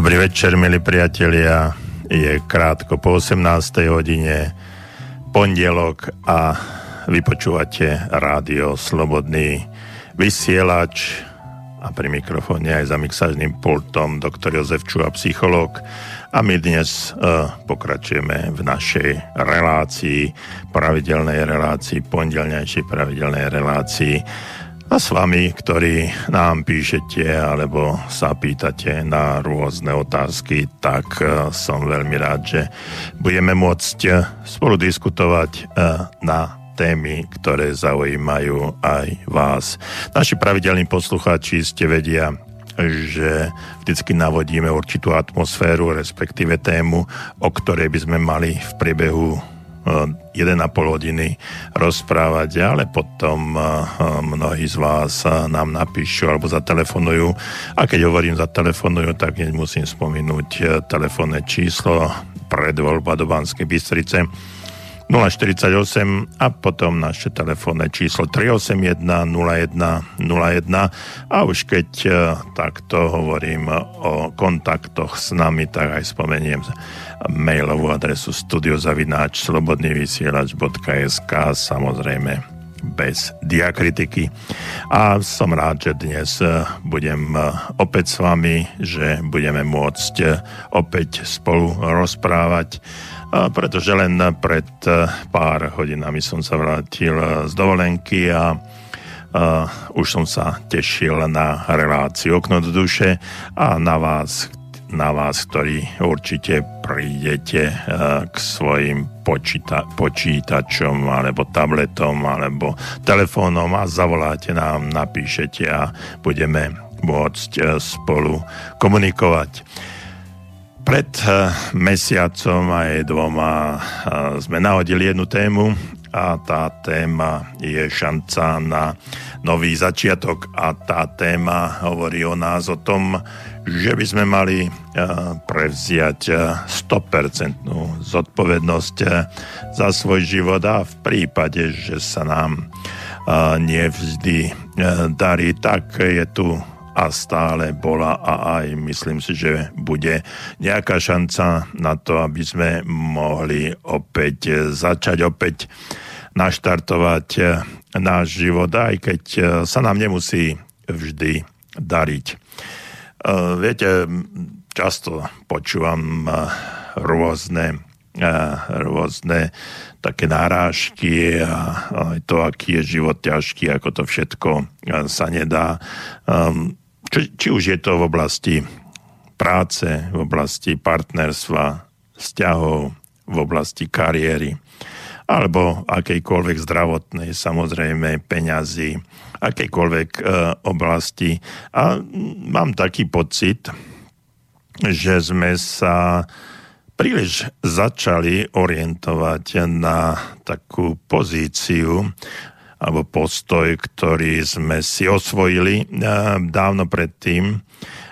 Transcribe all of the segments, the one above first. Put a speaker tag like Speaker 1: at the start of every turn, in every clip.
Speaker 1: Dobrý večer, milí priatelia. Je krátko po 18. hodine, pondelok a vypočúvate rádio Slobodný vysielač a pri mikrofóne aj za mixážnym pultom doktor Jozef Čuha, psychológ. A my dnes uh, pokračujeme v našej relácii, pravidelnej relácii, pondelnejšej pravidelnej relácii a s vami, ktorí nám píšete alebo sa pýtate na rôzne otázky, tak e, som veľmi rád, že budeme môcť e, spolu diskutovať e, na témy, ktoré zaujímajú aj vás. Naši pravidelní poslucháči ste vedia, že vždycky navodíme určitú atmosféru, respektíve tému, o ktorej by sme mali v priebehu 1,5 hodiny rozprávať, ale potom mnohí z vás nám napíšu alebo zatelefonujú. A keď hovorím zatelefonujú, tak musím spomenúť telefónne číslo predvoľba do Banskej Bystrice 048 a potom naše telefónne číslo 381 01 01 a už keď e, takto hovorím o kontaktoch s nami, tak aj spomeniem mailovú adresu studiozavináč slobodnyvysielač.sk samozrejme bez diakritiky. A som rád, že dnes e, budem e, opäť s vami, že budeme môcť opäť spolu rozprávať pretože len pred e, pár hodinami som sa vrátil e, z dovolenky a Uh, už som sa tešil na reláciu Okno do duše a na vás, na vás, ktorí určite prídete k svojim počíta- počítačom alebo tabletom alebo telefónom a zavoláte nám, napíšete a budeme môcť spolu komunikovať. Pred eh, mesiacom aj dvoma eh, sme nahodili jednu tému a tá téma je šanca na nový začiatok a tá téma hovorí o nás o tom, že by sme mali eh, prevziať 100% zodpovednosť za svoj život a v prípade, že sa nám nevždy darí, tak je tu a stále bola a aj myslím si, že bude nejaká šanca na to, aby sme mohli opäť začať opäť naštartovať náš život, aj keď sa nám nemusí vždy dariť. E, viete, často počúvam rôzne rôzne také nárážky a to, aký je život ťažký, ako to všetko sa nedá. Ehm, či, či už je to v oblasti práce, v oblasti partnerstva, vzťahov, v oblasti kariéry, alebo akejkoľvek zdravotnej, samozrejme, peňazí, akejkoľvek e, oblasti. A mám taký pocit, že sme sa príliš začali orientovať na takú pozíciu alebo postoj, ktorý sme si osvojili eh, dávno predtým,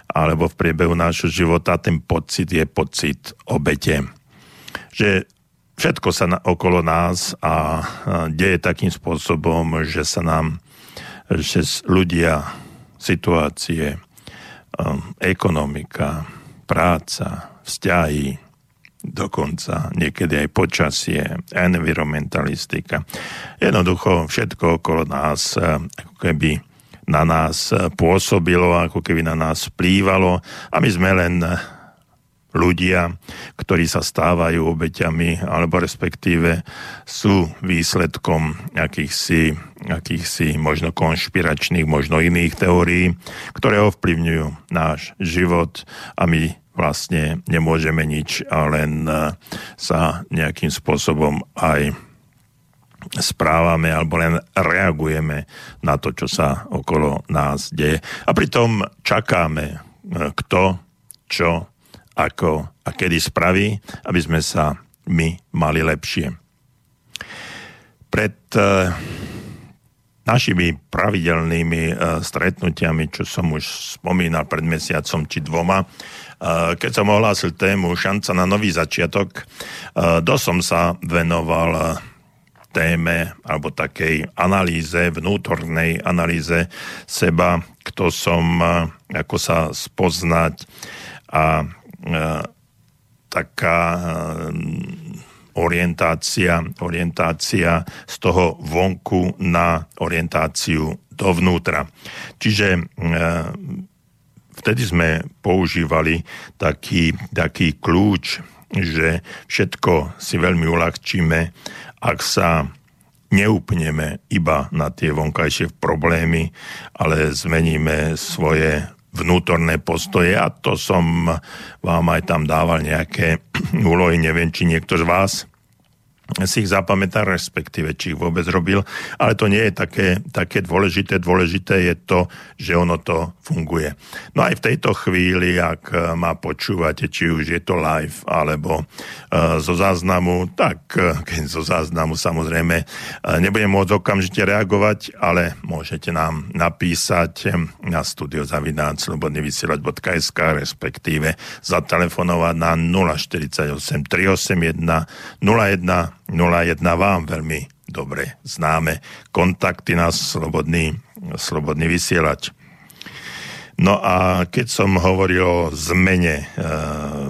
Speaker 1: alebo v priebehu nášho života, ten pocit je pocit obete. Že všetko sa na, okolo nás a, deje takým spôsobom, že sa nám, že ľudia, situácie, um, ekonomika, práca, vzťahy, dokonca niekedy aj počasie, environmentalistika. Jednoducho všetko okolo nás eh, ako keby na nás eh, pôsobilo, ako keby na nás vplývalo a my sme len eh, ľudia, ktorí sa stávajú obeťami, alebo respektíve sú výsledkom akýchsi, akýchsi možno konšpiračných, možno iných teórií, ktoré ovplyvňujú náš život a my vlastne nemôžeme nič len e, sa nejakým spôsobom aj správame alebo len reagujeme na to, čo sa okolo nás deje. A pritom čakáme, e, kto, čo, ako a kedy spraví, aby sme sa my mali lepšie. Pred e, našimi pravidelnými stretnutiami, čo som už spomínal pred mesiacom či dvoma, keď som ohlásil tému Šanca na nový začiatok, dosť som sa venoval téme alebo takej analýze, vnútornej analýze seba, kto som, ako sa spoznať a taká orientácia, orientácia z toho vonku na orientáciu dovnútra. Čiže vtedy sme používali taký, taký kľúč, že všetko si veľmi uľahčíme, ak sa neupneme iba na tie vonkajšie problémy, ale zmeníme svoje vnútorné postoje. A to som vám aj tam dával nejaké úlohy, neviem, či niekto z vás si ich zapamätá, respektíve či ich vôbec robil, ale to nie je také, také dôležité. Dôležité je to, že ono to funguje. No aj v tejto chvíli, ak eh, ma počúvate, či už je to live alebo uh, zo záznamu, tak uh, keď zo záznamu samozrejme nebudem môcť okamžite reagovať, ale môžete nám napísať na studiozavináč.slobodnyvysielať.sk respektíve zatelefonovať na 048 381 01 01 vám veľmi dobre známe kontakty na slobodný, slobodný vysielač. No a keď som hovoril o zmene e,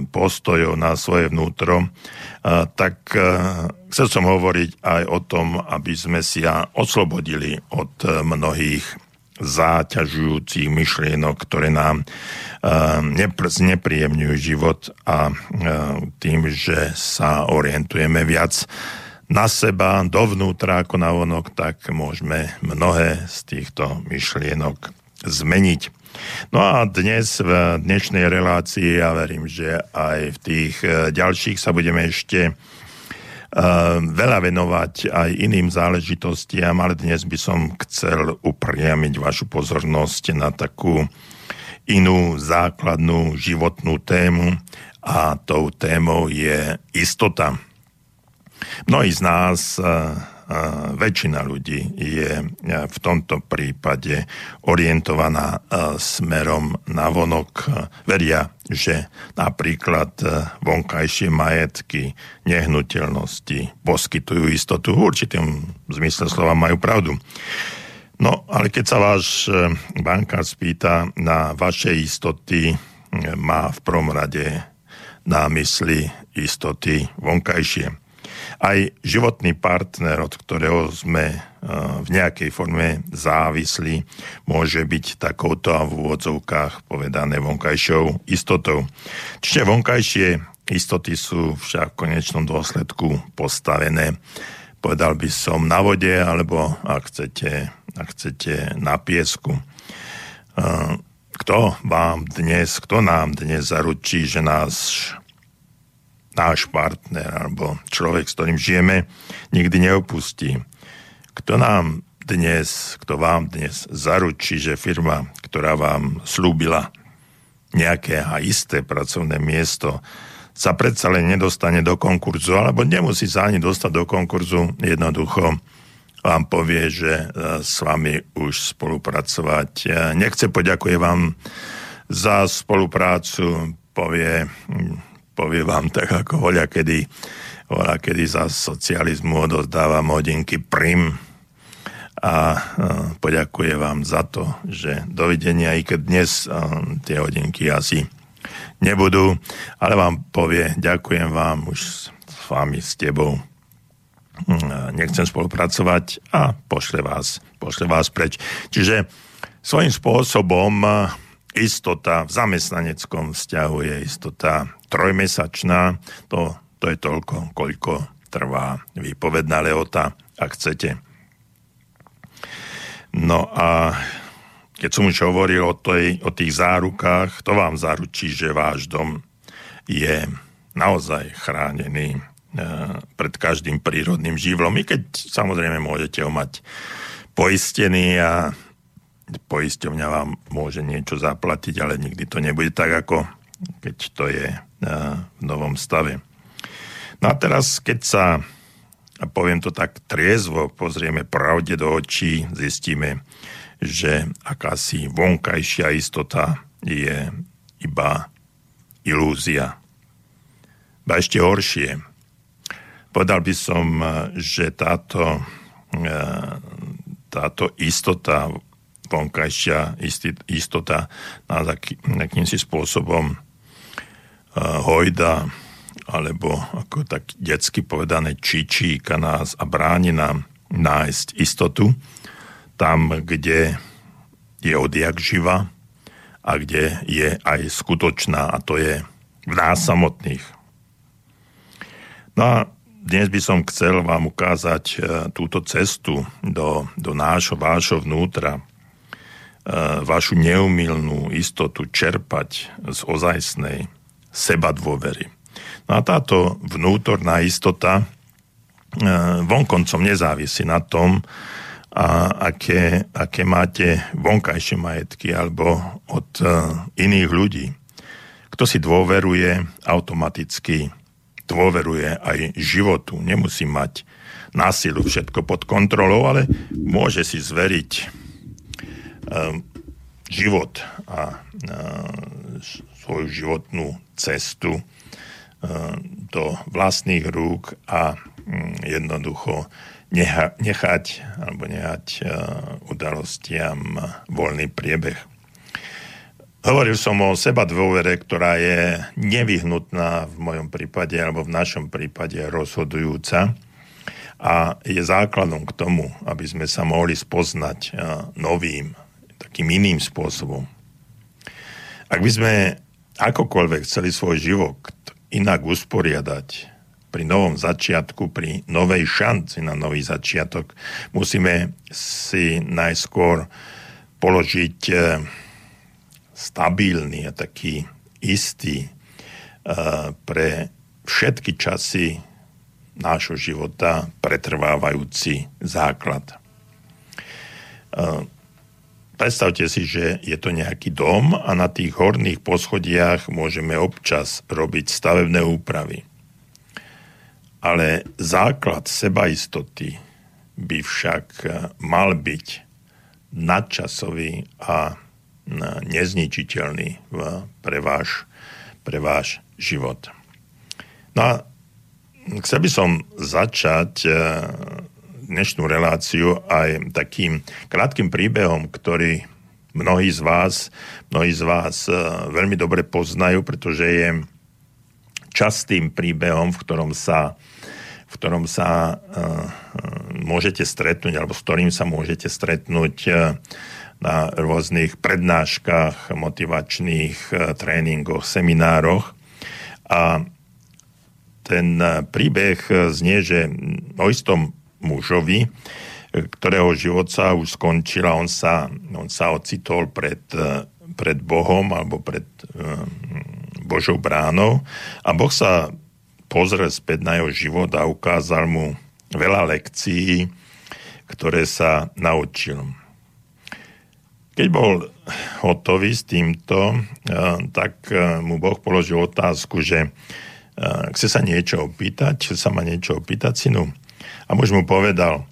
Speaker 1: postojov na svoje vnútro, e, tak e, chcel som hovoriť aj o tom, aby sme si ja oslobodili od e, mnohých záťažujúcich myšlienok, ktoré nám uh, znepríjemňujú život a uh, tým, že sa orientujeme viac na seba, dovnútra ako na vonok, tak môžeme mnohé z týchto myšlienok zmeniť. No a dnes v dnešnej relácii, ja verím, že aj v tých uh, ďalších sa budeme ešte veľa venovať aj iným záležitostiam, ale dnes by som chcel upriamiť vašu pozornosť na takú inú základnú životnú tému a tou témou je istota. Mnohí z nás väčšina ľudí je v tomto prípade orientovaná smerom na vonok. Veria, že napríklad vonkajšie majetky, nehnuteľnosti poskytujú istotu. V určitým zmysle slova majú pravdu. No, ale keď sa váš bankár spýta na vaše istoty, má v prvom rade na mysli istoty vonkajšie aj životný partner, od ktorého sme eh, v nejakej forme závislí, môže byť takouto a v úvodzovkách povedané vonkajšou istotou. Čiže vonkajšie istoty sú však v konečnom dôsledku postavené povedal by som na vode, alebo ak chcete, ak chcete na piesku. Eh, kto vám dnes, kto nám dnes zaručí, že nás náš partner alebo človek, s ktorým žijeme, nikdy neopustí. Kto nám dnes, kto vám dnes zaručí, že firma, ktorá vám slúbila nejaké a isté pracovné miesto, sa predsa len nedostane do konkurzu, alebo nemusí sa ani dostať do konkurzu, jednoducho vám povie, že e, s vami už spolupracovať e, nechce. Poďakuje vám za spoluprácu, povie, povie vám tak ako voľa kedy, voľa kedy za socializmu odozdávam hodinky prim a uh, poďakuje vám za to, že dovidenia, i keď dnes uh, tie hodinky asi nebudú, ale vám povie, ďakujem vám už s vami, s tebou, uh, nechcem spolupracovať a pošle vás, pošle vás preč. Čiže svojím spôsobom istota v zamestnaneckom vzťahu je istota trojmesačná. To, to je toľko, koľko trvá výpovedná leota, ak chcete. No a keď som už hovoril o, tej, o tých zárukách, to vám zaručí, že váš dom je naozaj chránený e, pred každým prírodným živlom, i keď samozrejme môžete ho mať poistený a poisťovňa vám môže niečo zaplatiť, ale nikdy to nebude tak, ako keď to je eh, v novom stave. No a teraz, keď sa, a poviem to tak triezvo, pozrieme pravde do očí, zistíme, že akási vonkajšia istota je iba ilúzia. Ba ešte horšie. Povedal by som, eh, že táto, eh, táto istota vonkajšia istota nás aký, akýmsi spôsobom hojda, alebo ako tak detsky povedané čičíka nás a bráni nám nájsť istotu tam, kde je odjak živa a kde je aj skutočná a to je v nás samotných. No a dnes by som chcel vám ukázať e, túto cestu do, do nášho, vášho vnútra, e, vašu neumilnú istotu čerpať z ozajstnej seba dôvery. No a táto vnútorná istota e, vonkoncom nezávisí na tom, a aké, aké máte vonkajšie majetky alebo od iných ľudí. Kto si dôveruje, automaticky dôveruje aj životu. Nemusí mať násilu všetko pod kontrolou, ale môže si zveriť život a uh, svoju životnú cestu uh, do vlastných rúk a um, jednoducho nechať alebo nehať uh, udalostiam voľný priebeh. Hovoril som o seba dôvere, ktorá je nevyhnutná v mojom prípade alebo v našom prípade rozhodujúca a je základom k tomu, aby sme sa mohli spoznať novým, takým iným spôsobom. Ak by sme akokoľvek chceli svoj život inak usporiadať, pri novom začiatku, pri novej šanci na nový začiatok, musíme si najskôr položiť stabilný a taký istý uh, pre všetky časy nášho života pretrvávajúci základ. Predstavte si, že je to nejaký dom a na tých horných poschodiach môžeme občas robiť stavebné úpravy. Ale základ sebaistoty by však mal byť nadčasový a nezničiteľný pre váš, pre váš život. No a chcel by som začať dnešnú reláciu aj takým krátkým príbehom, ktorý mnohí z vás, mnohí z vás e, veľmi dobre poznajú, pretože je častým príbehom, v ktorom sa v ktorom sa uh, môžete stretnúť, alebo s ktorým sa môžete stretnúť uh, na rôznych prednáškach, motivačných eh, tréningoch, seminároch. A ten eh, príbeh eh, znie, že o istom mužovi, ktorého život sa už skončil a on sa, on sa ocitol pred, pred Bohom alebo pred Božou bránou a Boh sa pozrel späť na jeho život a ukázal mu veľa lekcií, ktoré sa naučil. Keď bol hotový s týmto, tak mu Boh položil otázku, že chce sa niečo opýtať, chce sa ma niečo opýtať, synu. A muž mu povedal,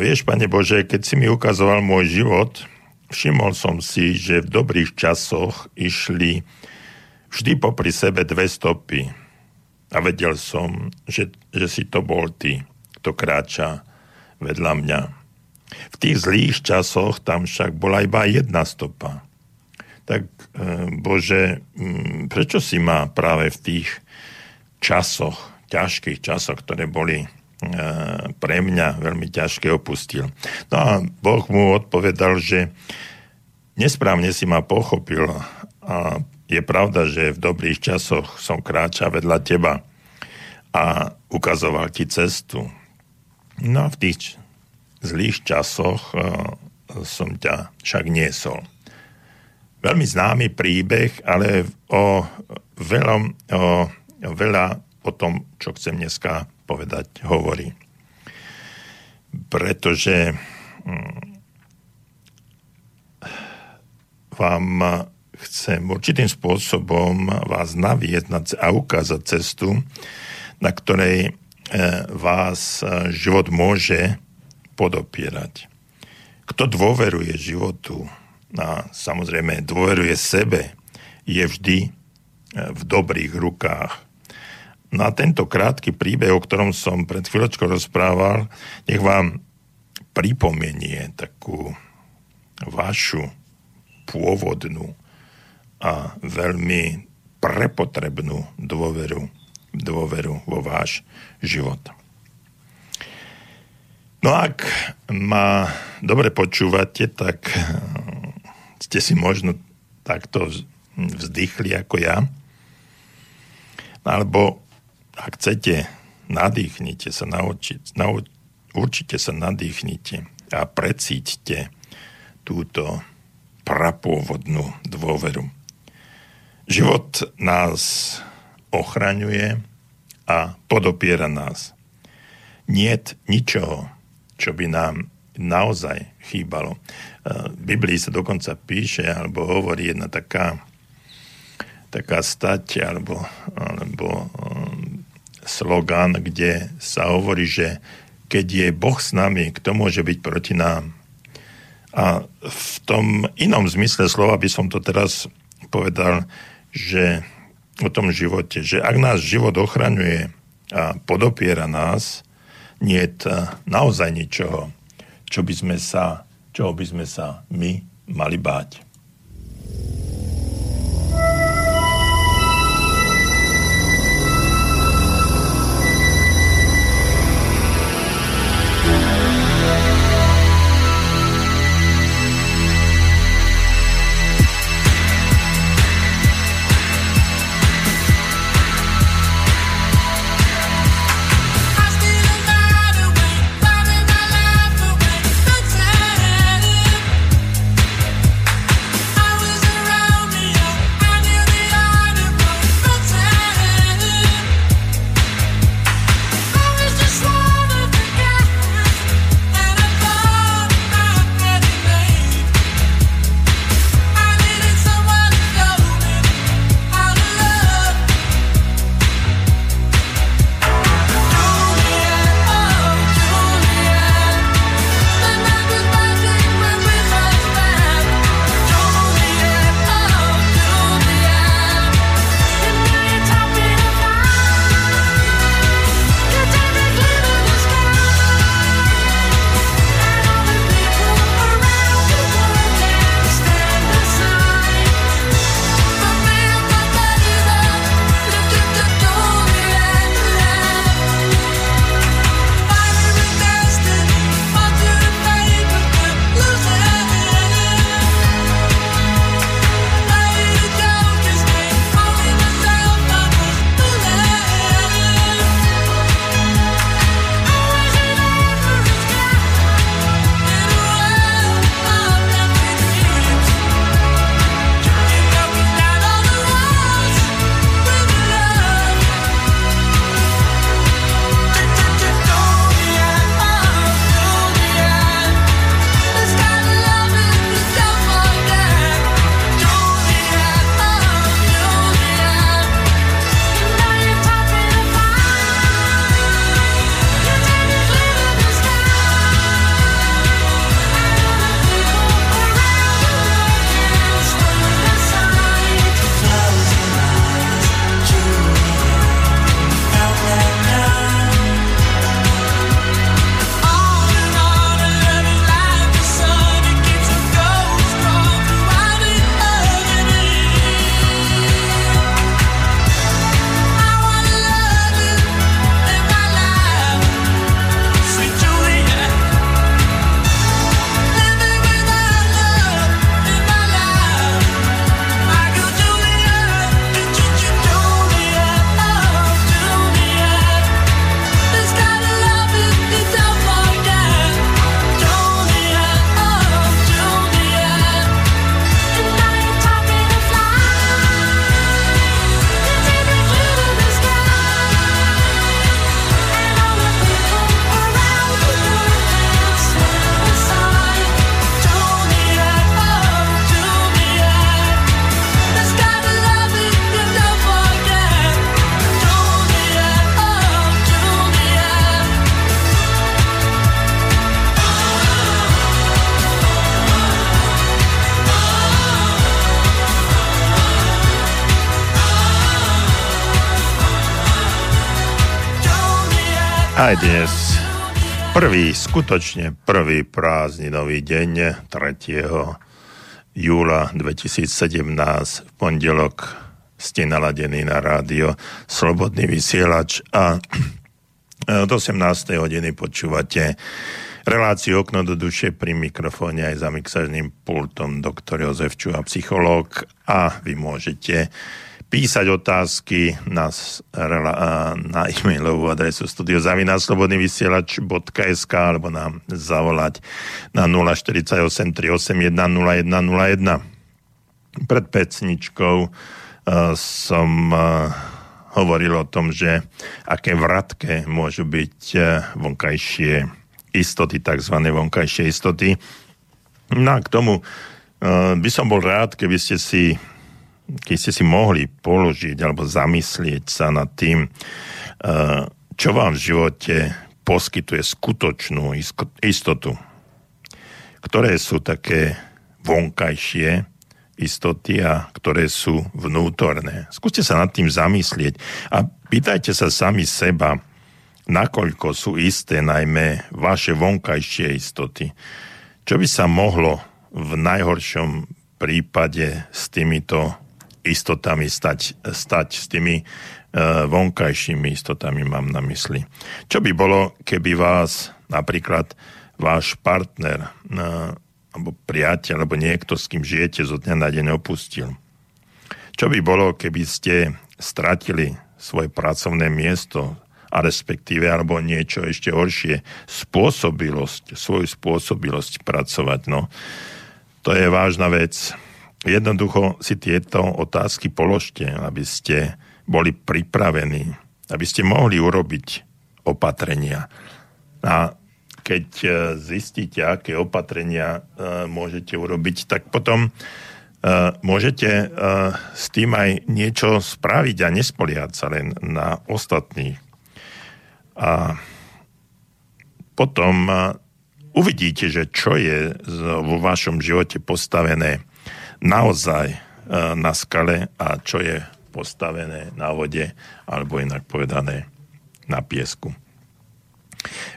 Speaker 1: vieš, pane Bože, keď si mi ukazoval môj život, všimol som si, že v dobrých časoch išli vždy popri sebe dve stopy. A vedel som, že, že si to bol ty, kto kráča vedľa mňa. V tých zlých časoch tam však bola iba jedna stopa. Tak e, Bože, prečo si ma práve v tých časoch, ťažkých časoch, ktoré boli e, pre mňa veľmi ťažké opustil. No a Boh mu odpovedal, že nesprávne si ma pochopil a je pravda, že v dobrých časoch som kráča vedľa teba a ukazoval ti cestu. No a v tých zlých časoch eh, som ťa však niesol. Veľmi známy príbeh, ale o, veľa, o, o veľa o tom, čo chcem dneska povedať, hovorí. Pretože hm, vám chcem určitým spôsobom vás naviesť a ukázať cestu, na ktorej eh, vás eh, život môže podopierať. Kto dôveruje životu a samozrejme dôveruje sebe, je vždy e, v dobrých rukách. No a tento krátky príbeh, o ktorom som pred chvíľočkou rozprával, nech vám pripomenie takú vašu pôvodnú a veľmi
Speaker 2: prepotrebnú dôveru, dôveru vo váš život. No ak ma dobre počúvate, tak ste si možno takto vzdychli ako ja. Alebo ak chcete, nadýchnite sa, naučiť, nau, určite sa nadýchnite a precíťte túto prapôvodnú dôveru. Život nás ochraňuje a podopiera nás. Niet ničoho, čo by nám naozaj chýbalo. V Biblii sa dokonca píše, alebo hovorí jedna taká, taká stať, alebo, alebo slogan, kde sa hovorí, že keď je Boh s nami, kto môže byť proti nám? A v tom inom zmysle slova by som to teraz povedal, že o tom živote, že ak nás život ochraňuje a podopiera nás, nie je naozaj ničoho, čo by sme sa, čoho by sme sa my mali báť. Aj dnes prvý, skutočne prvý prázdninový deň 3. júla 2017 v pondelok
Speaker 1: ste naladení na rádio Slobodný vysielač a od 18. hodiny počúvate reláciu Okno do duše pri mikrofóne aj za mixažným pultom doktor Jozef Čuha, psychológ a vy môžete písať otázky na, na e-mailovú adresu studiozavinasslobodnyvysielač.sk alebo nám zavolať na 048 381 0101. Pred pecničkou som hovoril o tom, že aké vratké môžu byť vonkajšie istoty, tzv. vonkajšie istoty. No a k tomu by som bol rád, keby ste si keď ste si mohli položiť alebo zamyslieť sa nad tým, čo vám v živote poskytuje skutočnú istotu. Ktoré sú také vonkajšie istoty a ktoré sú vnútorné. Skúste sa nad tým zamyslieť a pýtajte sa sami seba, nakoľko sú isté najmä vaše vonkajšie istoty. Čo by sa mohlo v najhoršom prípade s týmito istotami stať, stať s tými uh, vonkajšími istotami mám na mysli. Čo by bolo, keby vás napríklad váš partner uh, alebo priateľ, alebo niekto, s kým žijete, zo dňa na deň opustil. Čo by bolo, keby ste stratili svoje pracovné miesto a respektíve, alebo niečo ešte horšie, spôsobilosť, svoju spôsobilosť pracovať. No, to je vážna vec. Jednoducho si tieto otázky položte, aby ste boli pripravení, aby ste mohli urobiť opatrenia. A keď e, zistíte, aké opatrenia e, môžete urobiť, tak potom e, môžete s tým aj niečo spraviť a nespoliať sa len na ostatných. A potom uvidíte, že čo je vo vašom živote postavené naozaj na skale a čo je postavené na vode, alebo inak povedané na piesku.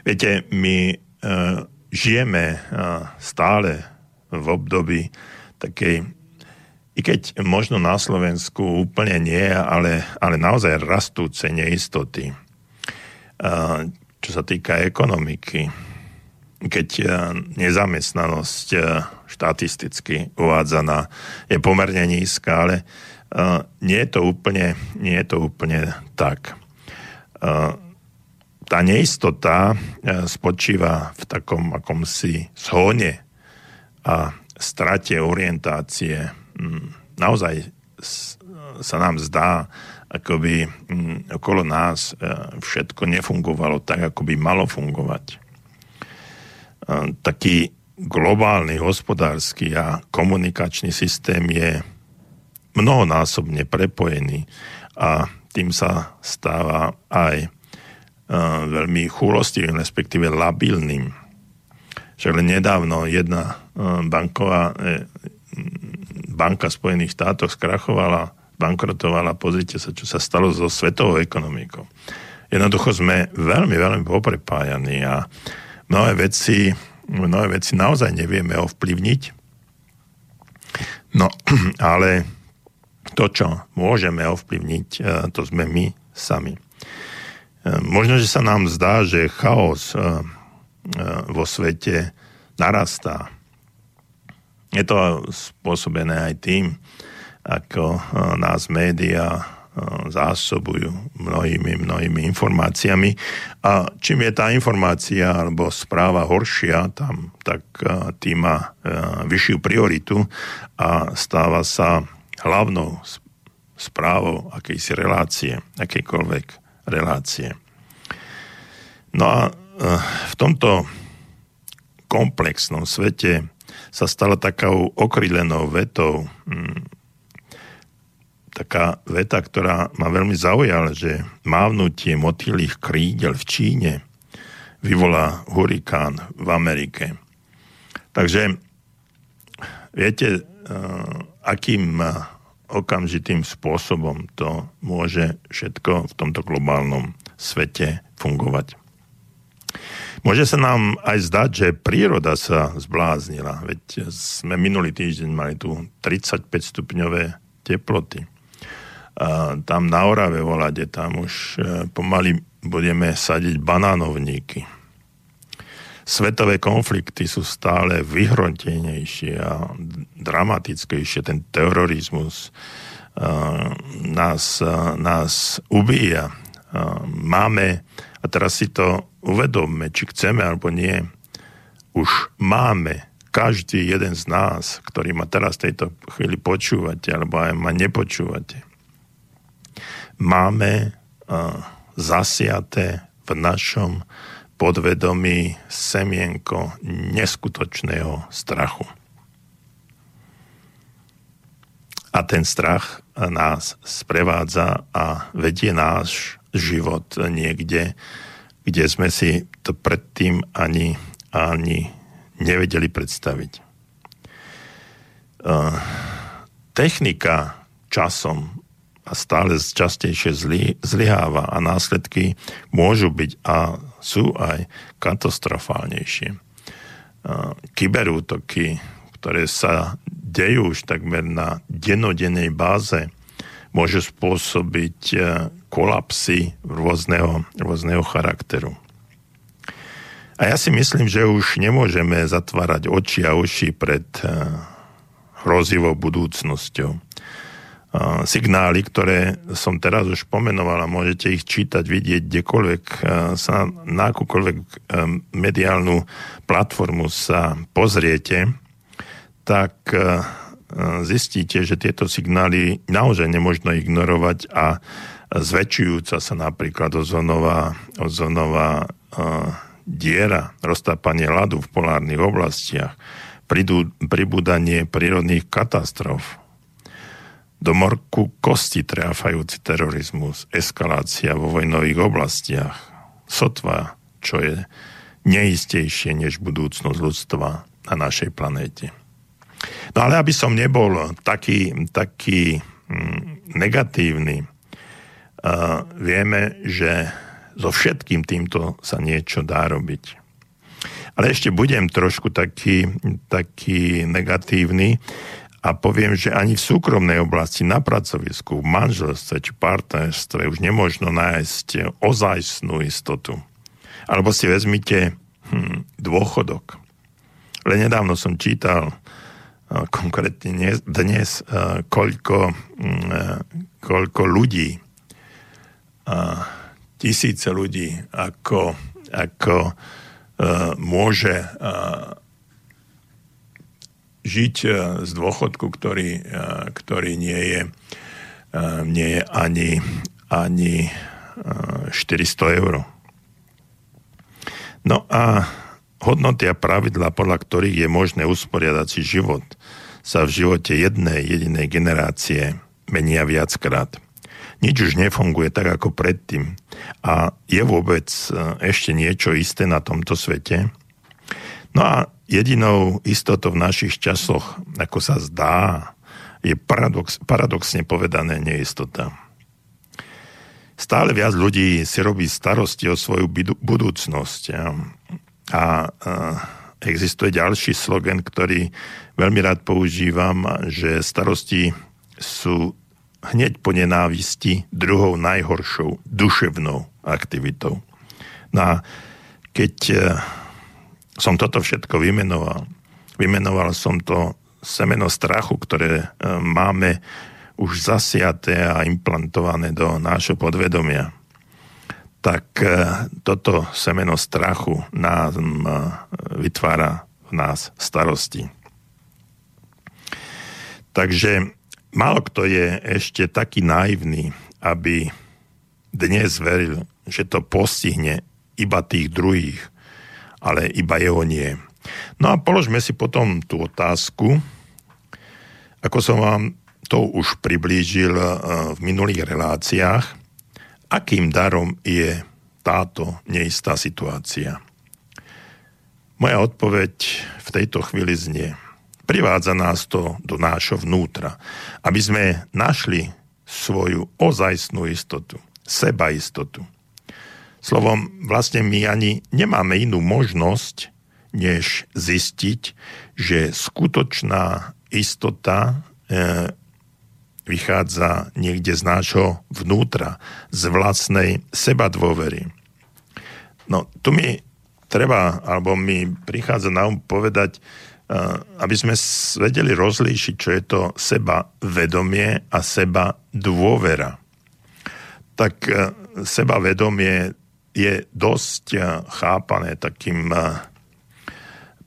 Speaker 1: Viete, my uh, žijeme uh, stále v období takej, i keď možno na Slovensku úplne nie, ale, ale naozaj rastúce neistoty. Čo sa týka ekonomiky, keď uh, nezamestnanosť uh, štatisticky uvádzaná je pomerne nízka, ale uh, nie je to úplne, nie je to úplne tak. Tá neistota e, spočíva v takom akomsi zhone a strate orientácie. Mm, naozaj sa nám zdá, ako by mm, okolo nás e, všetko nefungovalo tak, ako by malo fungovať. E, taký globálny hospodársky a komunikačný systém je mnohonásobne prepojený a tým sa stáva aj veľmi chúlostivým, respektíve labilným. Však len nedávno jedna banková e, banka Spojených štátov skrachovala, bankrotovala, pozrite sa, čo sa stalo so svetovou ekonomikou. Jednoducho sme veľmi, veľmi poprepájani a mnohé veci, mnohé veci naozaj nevieme ovplyvniť. No, ale to, čo môžeme ovplyvniť, e, to sme my sami. Možno, že sa nám zdá, že chaos eh, vo svete narastá. Je to spôsobené aj tým, ako nás médiá zásobujú mnohými, mnohými informáciami. A čím je tá informácia alebo správa horšia, tam, tak tým má vyššiu prioritu a stáva sa hlavnou správou akejsi relácie, akejkoľvek relácie. No a e, v tomto komplexnom svete sa stala takou okrylenou vetou mm, taká veta, ktorá ma veľmi zaujala, že mávnutie motýlých krídel v Číne vyvolá hurikán v Amerike. Takže viete, e, akým okamžitým spôsobom to môže všetko v tomto globálnom svete fungovať. Môže sa nám aj zdať, že príroda sa zbláznila, veď sme minulý týždeň mali tu 35 stupňové teploty. Tam na Orave volade, tam už e, pomaly budeme sadiť banánovníky. Svetové konflikty sú stále vyhrotenejšie a dramatickejšie. Ten terorizmus nás, nás ubíja. Máme, a teraz si to uvedomme, či chceme alebo nie, už máme každý jeden z nás, ktorý ma teraz v tejto chvíli počúvate, alebo aj ma nepočúvate, máme uh, zasiaté v našom podvedomí semienko neskutočného strachu. A ten strach nás sprevádza a vedie náš život niekde, kde sme si to predtým ani, ani nevedeli predstaviť. Uh, technika časom a stále častejšie zly, zlyháva a následky môžu byť a sú aj katastrofálnejšie. Kyberútoky, ktoré sa dejú už takmer na denodennej báze, môžu spôsobiť e, kolapsy rôzneho, rôzneho charakteru. A ja si myslím, že už nemôžeme zatvárať oči a uši pred e, hrozivou budúcnosťou signály, ktoré som teraz už pomenoval a môžete ich čítať, vidieť kdekoľvek sa na akúkoľvek mediálnu platformu sa pozriete, tak zistíte, že tieto signály naozaj nemožno ignorovať a zväčšujúca sa napríklad ozonová, ozonová diera, roztápanie ľadu v polárnych oblastiach, pribúdanie prírodných katastrof, do morku kosti tráfajúci terorizmus, eskalácia vo vojnových oblastiach, sotva, čo je neistejšie než budúcnosť ľudstva na našej planéte. No ale aby som nebol taký, taký mm, negatívny, uh, vieme, že so všetkým týmto sa niečo dá robiť. Ale ešte budem trošku taký, taký negatívny a poviem, že ani v súkromnej oblasti, na pracovisku, v manželstve či partnerstve už nemožno nájsť ozajstnú istotu. Alebo si vezmite hm, dôchodok. Ale nedávno som čítal konkrétne dnes, dnes koľko, hm, koľko ľudí, tisíce ľudí, ako, ako môže žiť e, z dôchodku, ktorý, e, ktorý nie, je, e, nie je ani, ani 400 eur. No a hodnoty a pravidla, podľa ktorých je možné usporiadať si život, sa v živote jednej jedinej generácie menia viackrát. Nič už nefunguje tak ako predtým. A je vôbec ešte niečo isté na tomto svete? No a jedinou istotou v našich časoch, ako sa zdá, je paradox, paradoxne povedané neistota. Stále viac ľudí si robí starosti o svoju budúcnosť. A, a existuje ďalší slogan, ktorý veľmi rád používam, že starosti sú hneď po nenávisti druhou najhoršou duševnou aktivitou. No a keď som toto všetko vymenoval. Vymenoval som to semeno strachu, ktoré e, máme už zasiaté a implantované do nášho podvedomia. Tak e, toto semeno strachu nám e, vytvára v nás starosti. Takže málo kto je ešte taký naivný, aby dnes veril, že to postihne iba tých druhých, ale iba jeho nie. No a položme si potom tú otázku, ako som vám to už priblížil eh, v minulých reláciách, akým darom je táto neistá situácia. Moja odpoveď v tejto chvíli znie. Privádza nás to do nášho vnútra, aby sme našli svoju ozajstnú istotu, seba istotu. Slovom, vlastne my ani nemáme inú možnosť, než zistiť, že skutočná istota e, vychádza niekde z nášho vnútra, z vlastnej seba dôvery. No, tu mi treba, alebo mi prichádza na um povedať, aby sme vedeli rozlíšiť, čo je to seba vedomie a seba dôvera. Tak seba vedomie je dosť chápané takým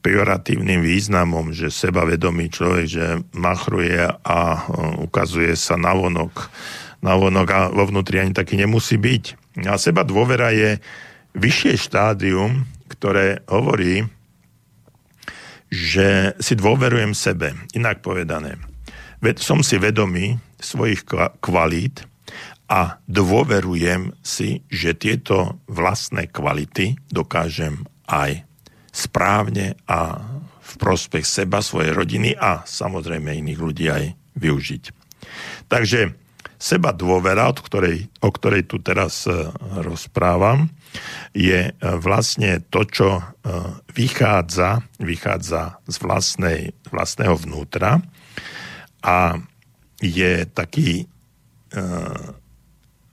Speaker 1: pejoratívnym významom, že sebavedomý človek, že machruje a e, ukazuje sa navonok, navonok a vo vnútri ani taký nemusí byť. A seba dôvera je vyššie štádium, ktoré hovorí, že si dôverujem sebe. Inak povedané, som si vedomý svojich kvalít a dôverujem si, že tieto vlastné kvality dokážem aj správne a v prospech seba, svojej rodiny a samozrejme iných ľudí aj využiť. Takže seba dôvera, od ktorej, o ktorej tu teraz e, rozprávam, je e, vlastne to, čo e, vychádza, vychádza z vlastnej, vlastného vnútra a je taký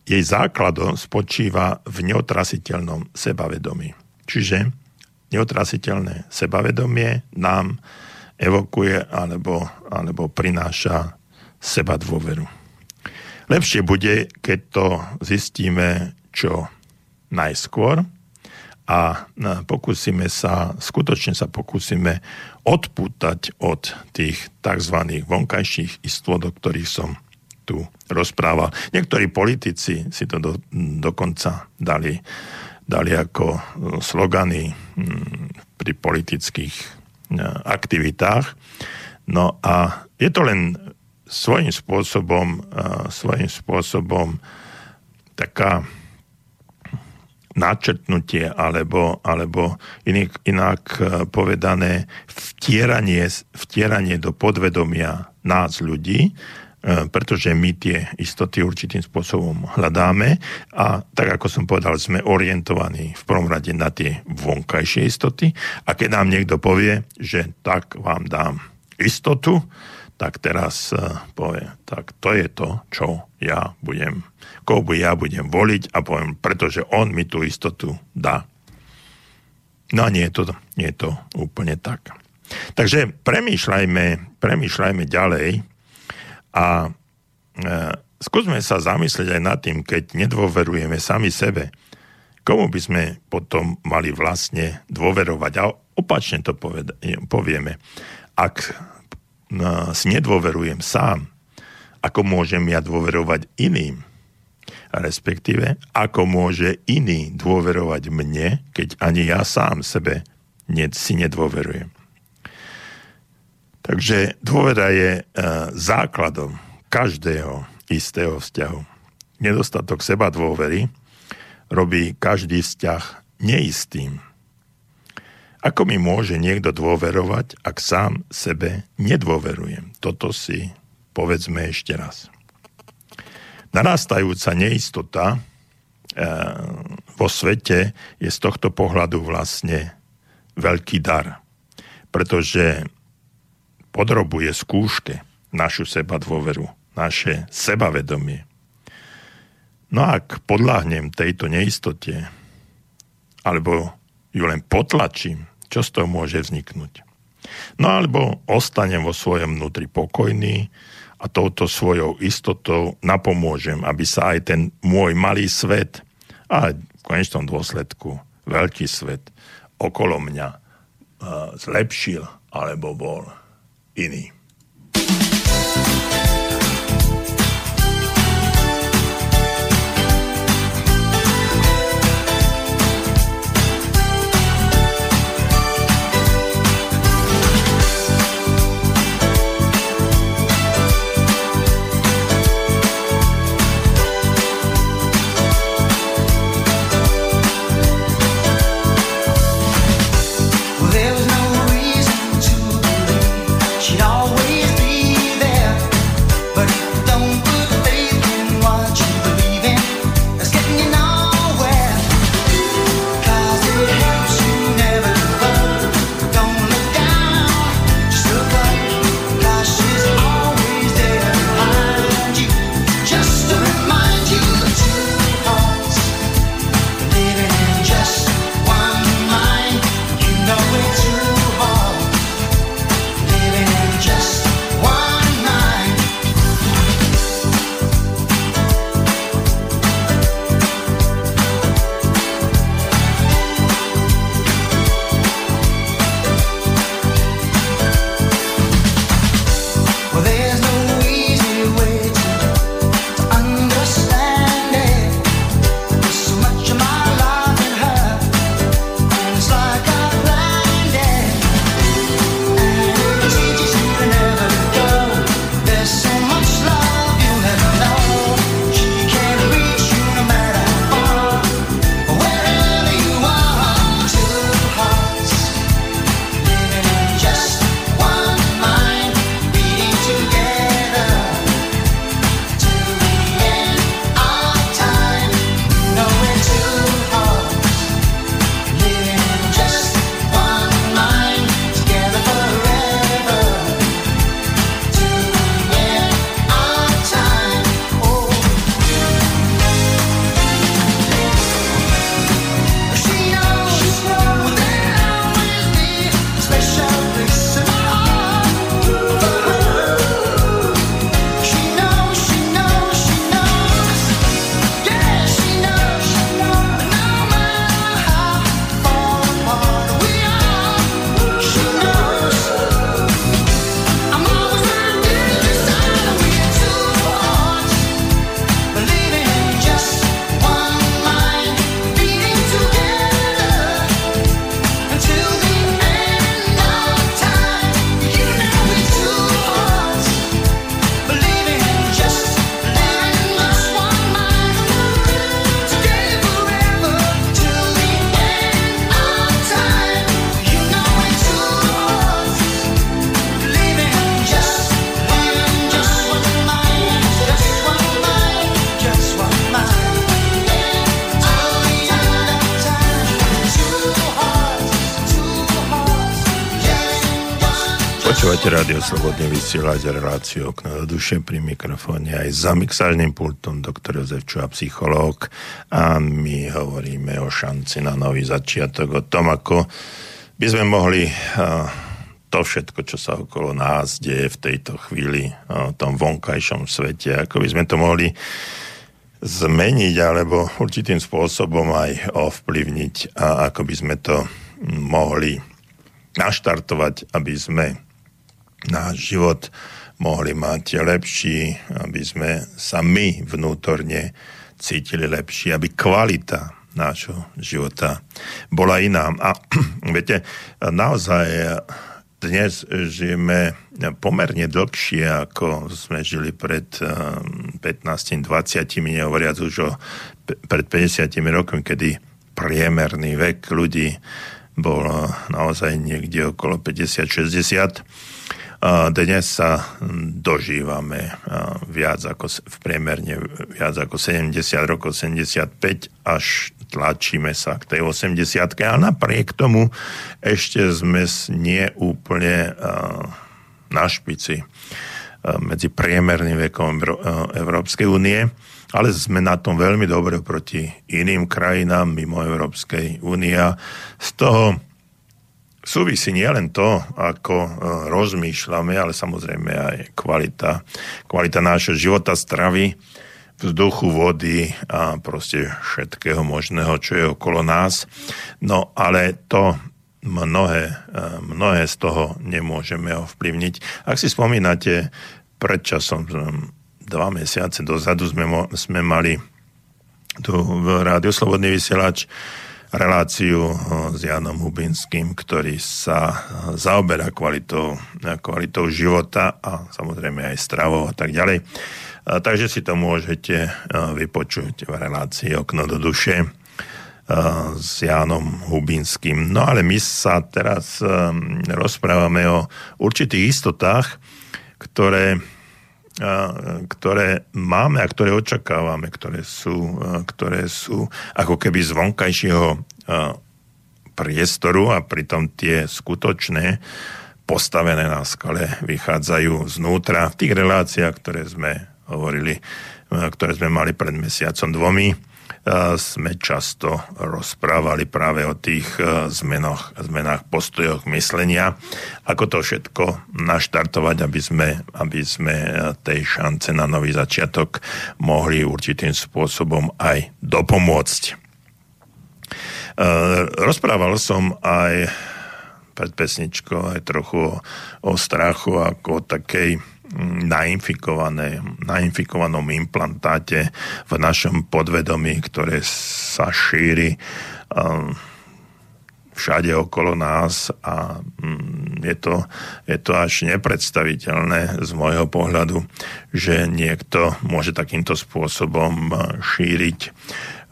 Speaker 1: jej základom spočíva v neotrasiteľnom sebavedomí. Čiže neotrasiteľné sebavedomie nám evokuje alebo, alebo prináša seba dôveru. Lepšie bude, keď to zistíme čo najskôr a pokúsime sa, skutočne sa pokúsime odpútať od tých tzv. vonkajších istôt, o ktorých som tu rozprával. Niektorí politici si to do, dokonca dali dali ako e, slogany pri politických e, aktivitách. No a je to len svojím spôsobom, e, svojím spôsobom taká načrtnutie alebo, alebo inak, inak povedané vtieranie, vtieranie do podvedomia nás ľudí, pretože my tie istoty určitým spôsobom hľadáme a tak ako som povedal, sme orientovaní v prvom rade na tie vonkajšie istoty a keď nám niekto povie, že tak vám dám istotu, tak teraz e, povie, tak to je to, čo ja budem, koho ja budem voliť a poviem, pretože on mi tú istotu dá. No a nie je to, nie je to úplne tak. Takže premýšľajme, premýšľajme ďalej, a e, skúsme sa zamyslieť aj nad tým, keď nedôverujeme sami sebe, komu by sme potom mali vlastne dôverovať. A opačne to poved- povieme. Ak e, si nedôverujem sám, ako môžem ja dôverovať iným? Respektíve, ako môže iný dôverovať mne, keď ani ja sám sebe si nedôverujem. Takže dôvera je e, základom každého istého vzťahu. Nedostatok seba dôvery robí každý vzťah neistým. Ako mi môže niekto dôverovať, ak sám sebe nedôverujem? Toto si povedzme ešte raz. Narastajúca neistota e, vo svete je z tohto pohľadu vlastne veľký dar, pretože podrobuje skúške našu seba dôveru, naše sebavedomie. No ak podľahnem tejto neistote, alebo ju len potlačím, čo z toho môže vzniknúť? No alebo ostanem vo svojom vnútri pokojný a touto svojou istotou napomôžem, aby sa aj ten môj malý svet a v konečnom dôsledku veľký svet okolo mňa uh, zlepšil alebo bol iný. Vysielať reláciu okno do duše pri mikrofóne aj za mixážnym pultom doktor Jozef Čuha, psychológ. A my hovoríme o šanci na nový začiatok, o tom, ako by sme mohli to všetko, čo sa okolo nás deje v tejto chvíli, o tom vonkajšom svete, ako by sme to mohli zmeniť alebo určitým spôsobom aj ovplyvniť a ako by sme to mohli naštartovať, aby sme náš život mohli mať lepší, aby sme sa my vnútorne cítili lepšie, aby kvalita nášho života bola iná. A viete, naozaj dnes žijeme pomerne dlhšie, ako sme žili pred 15-20, nehovoriac už o pred 50 rokmi, kedy priemerný vek ľudí bol naozaj niekde okolo 50-60 dnes sa dožívame viac ako, v priemerne viac ako 70 rokov, 75 až tlačíme sa k tej 80 a napriek tomu ešte sme nie úplne na špici medzi priemerným vekom Európskej únie, ale sme na tom veľmi dobre proti iným krajinám mimo Európskej únie. Z toho súvisí nielen to, ako e, rozmýšľame, ale samozrejme aj kvalita, kvalita nášho života, stravy, vzduchu, vody a proste všetkého možného, čo je okolo nás. No ale to mnohé, e, mnohé z toho nemôžeme ovplyvniť. Ak si spomínate, pred časom, dva mesiace dozadu sme, sme mali tu v Rádio Slobodný vysielač reláciu eh, s Janom Hubinským, ktorý sa eh, zaoberá kvalitou, kvalitou života a samozrejme aj stravou a tak ďalej. Takže si to môžete eh, vypočuť v relácii Okno do duše s Jánom Hubinským. No ale my sa teraz rozprávame o určitých istotách, ktoré ktoré máme a ktoré očakávame, ktoré sú, ktoré sú ako keby z vonkajšieho priestoru a pritom tie skutočné postavené na skale vychádzajú znútra v tých reláciách, ktoré sme hovorili, ktoré sme mali pred mesiacom dvomi sme často rozprávali práve o tých e, zmenoch, zmenách postojoch myslenia, ako to všetko naštartovať, aby sme, aby sme e, tej šance na nový začiatok mohli určitým spôsobom aj dopomôcť. E, rozprával som aj pred pesničkou aj trochu o, o strachu ako o takej nainfikované, nainfikovanom implantáte v našom podvedomí, ktoré sa šíri um, všade okolo nás a mm, je to, je to až nepredstaviteľné z môjho pohľadu, že niekto môže takýmto spôsobom šíriť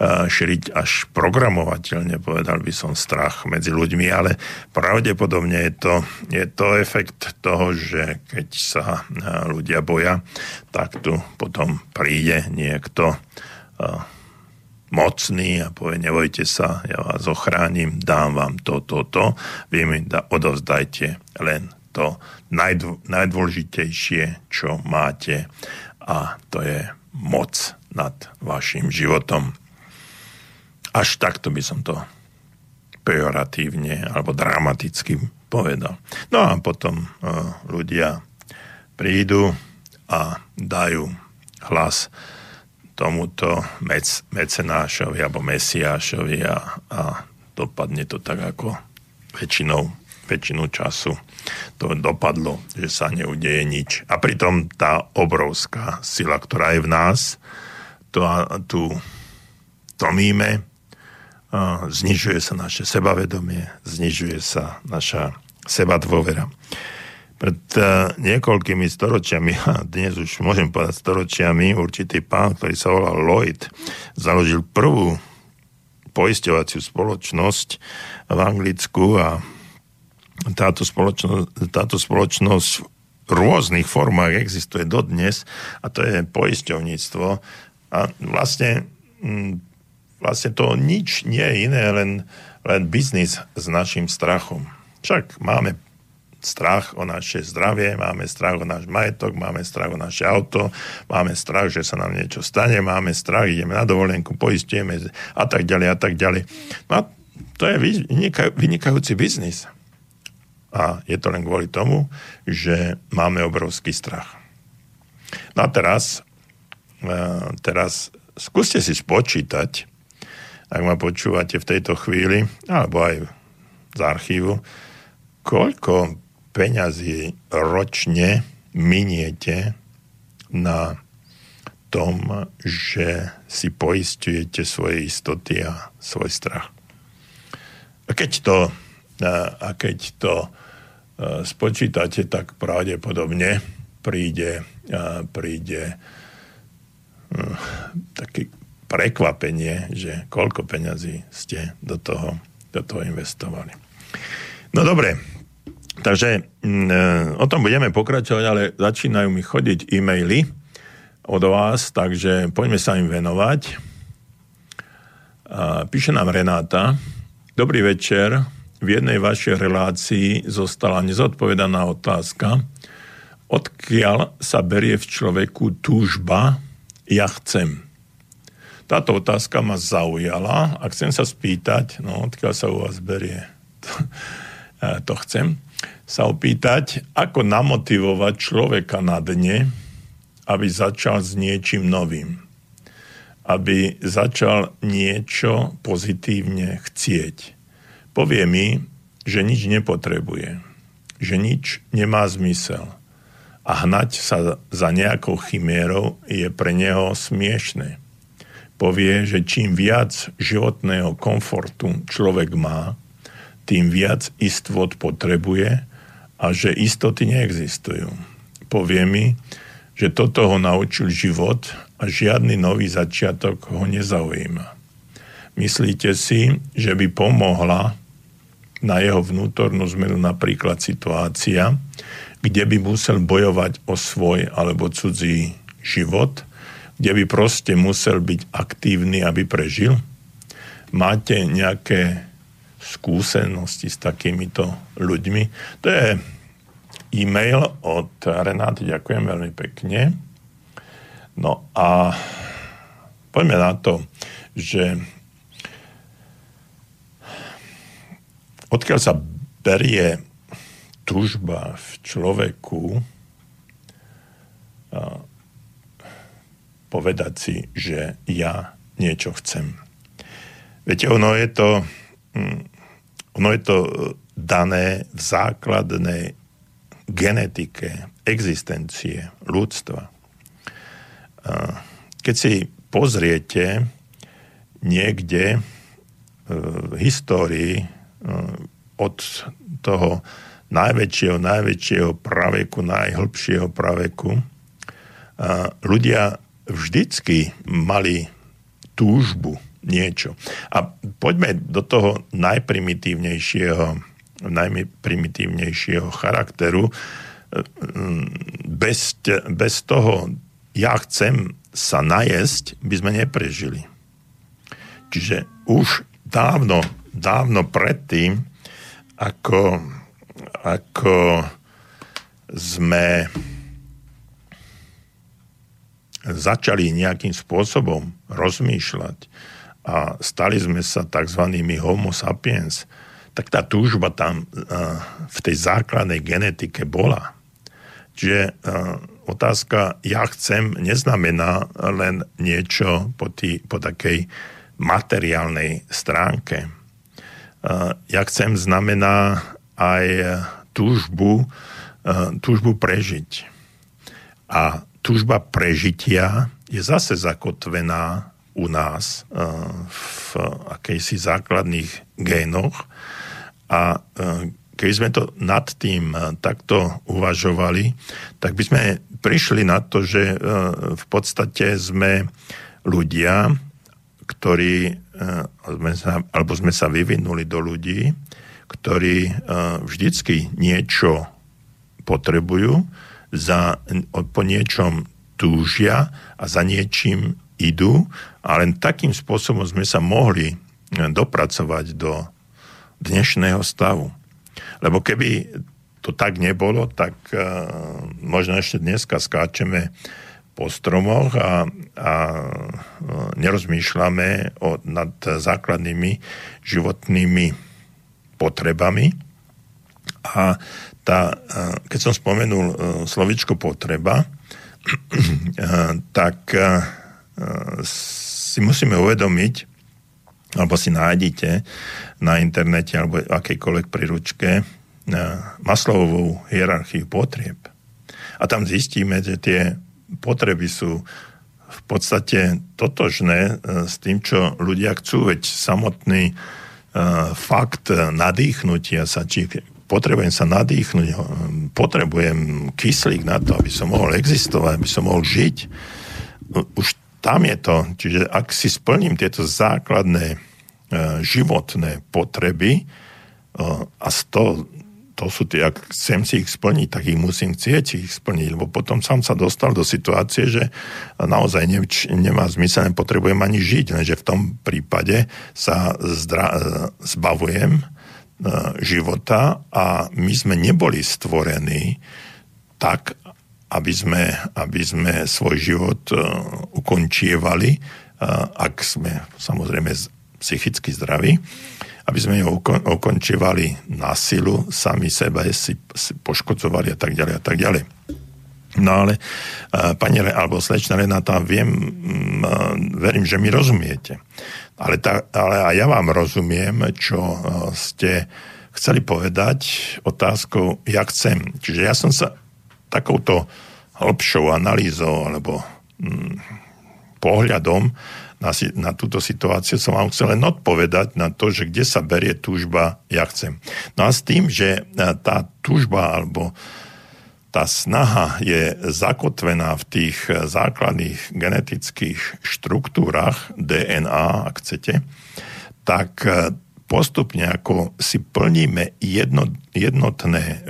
Speaker 1: šíriť až programovateľne, povedal by som, strach medzi ľuďmi, ale pravdepodobne je to, je to efekt toho, že keď sa ľudia boja, tak tu potom príde niekto mocný a povie, nebojte sa, ja vás ochránim, dám vám to, to, to, vy mi da, odovzdajte len to najdôležitejšie, čo máte a to je moc nad vašim životom. Až takto by som to pejoratívne alebo dramaticky povedal. No a potom uh, ľudia prídu a dajú hlas tomuto mec, mecenášovi alebo mesiášovi a, a dopadne to tak ako väčšinou, väčšinu času to dopadlo, že sa neudeje nič. A pritom tá obrovská sila, ktorá je v nás, to, tu tlmíme, znižuje sa naše sebavedomie, znižuje sa naša seba dôvera. Pred uh, niekoľkými storočiami, a dnes už môžem povedať storočiami, určitý pán, ktorý sa volal Lloyd, založil prvú poisťovaciu spoločnosť v Anglicku a táto spoločnosť, táto spoločnosť v rôznych formách existuje dodnes a to je poisťovníctvo. A vlastne vlastne to nič nie je iné, len, len biznis s našim strachom. Však máme strach o naše zdravie, máme strach o náš majetok, máme strach o naše auto, máme strach, že sa nám niečo stane, máme strach, ideme na dovolenku, poistujeme a tak ďalej a tak ďalej. No a to je vynikajúci biznis. A je to len kvôli tomu, že máme obrovský strach. No a teraz, e, teraz skúste si spočítať, ak ma počúvate v tejto chvíli, alebo aj z archívu, koľko peňazí ročne miniete na tom, že si poistujete svoje istoty a svoj strach. A keď to, a keď to spočítate, tak pravdepodobne príde, príde také prekvapenie, že koľko peňazí ste do toho, do toho investovali. No dobre, takže o tom budeme pokračovať, ale začínajú mi chodiť e-maily od vás, takže poďme sa im venovať. Píše nám Renáta, Dobrý večer. V jednej vašej relácii zostala nezodpovedaná otázka, odkiaľ sa berie v človeku túžba ja chcem. Táto otázka ma zaujala a chcem sa spýtať, no odkiaľ sa u vás berie, to, e, to chcem, sa opýtať, ako namotivovať človeka na dne, aby začal s niečím novým aby začal niečo pozitívne chcieť. Povie mi, že nič nepotrebuje, že nič nemá zmysel a hnať sa za nejakou chimérou je pre neho smiešné. Povie, že čím viac životného komfortu človek má, tým viac istot potrebuje a že istoty neexistujú. Povie mi, že toto ho naučil život a žiadny nový začiatok ho nezaujíma. Myslíte si, že by pomohla na jeho vnútornú zmenu napríklad situácia, kde by musel bojovať o svoj alebo cudzí život, kde by proste musel byť aktívny, aby prežil? Máte nejaké skúsenosti s takýmito ľuďmi? To je e-mail od Renáty, ďakujem veľmi pekne. No a poďme na to, že odkiaľ sa berie tužba v človeku povedať si, že ja niečo chcem. Viete, ono je to, hm, ono je to dané v základnej genetike existencie ľudstva. Keď si pozriete niekde v histórii od toho najväčšieho, najväčšieho praveku, najhlbšieho praveku, ľudia vždycky mali túžbu niečo. A poďme do toho najprimitívnejšieho najprimitívnejšieho charakteru. Bez, bez toho ja chcem sa najesť, by sme neprežili. Čiže už dávno, dávno predtým, ako, ako sme začali nejakým spôsobom rozmýšľať a stali sme sa tzv. homo sapiens, tak tá túžba tam uh, v tej základnej genetike bola. Čiže uh, otázka ja chcem neznamená len niečo po, tý, po takej materiálnej stránke. Uh, ja chcem znamená aj túžbu, túžbu prežiť. A túžba prežitia je zase zakotvená u nás v akejsi základných génoch. A e, keď sme to nad tým e, takto uvažovali, tak by sme prišli na to, že e, v podstate sme ľudia, ktorí, alebo sme sa vyvinuli do ľudí, ktorí vždycky niečo potrebujú, za, po niečom túžia a za niečím idú a len takým spôsobom sme sa mohli dopracovať do dnešného stavu. Lebo keby to tak nebolo, tak možno ešte dneska skáčeme po stromoch a, a nerozmýšľame o, nad základnými životnými potrebami. A tá, keď som spomenul slovičko potreba, tak si musíme uvedomiť, alebo si nájdete na internete alebo akejkoľvek príručke Maslovovú hierarchiu potrieb. A tam zistíme, že tie potreby sú v podstate totožné s tým, čo ľudia chcú, veď samotný fakt nadýchnutia sa, či potrebujem sa nadýchnuť, potrebujem kyslík na to, aby som mohol existovať, aby som mohol žiť. Už tam je to. Čiže ak si splním tieto základné e, životné potreby e, a z to, to sú tie, ak chcem si ich splniť, tak ich musím chcieť ich splniť, lebo potom som sa dostal do situácie, že naozaj ne, nemá zmysel, nepotrebujem ani žiť, lenže v tom prípade sa zdra, e, zbavujem života a my sme neboli stvorení tak, aby sme, aby sme svoj život uh, ukončievali, uh, ak sme samozrejme psychicky zdraví, aby sme ho ukončievali na silu, sami seba si, si poškodzovali a tak ďalej a tak ďalej. No ale, uh, pani alebo slečna Renata, viem, uh, verím, že mi rozumiete. Ale, tá, ale aj ja vám rozumiem, čo uh, ste chceli povedať otázkou, ja chcem. Čiže ja som sa takouto hĺbšou analýzou alebo hm, pohľadom na, na túto situáciu som vám chcel len odpovedať na to, že kde sa berie túžba, ja chcem. No a s tým, že e, tá túžba alebo tá snaha je zakotvená v tých e, základných genetických štruktúrach DNA, ak chcete, tak e, postupne, ako si plníme jedno, jednotné,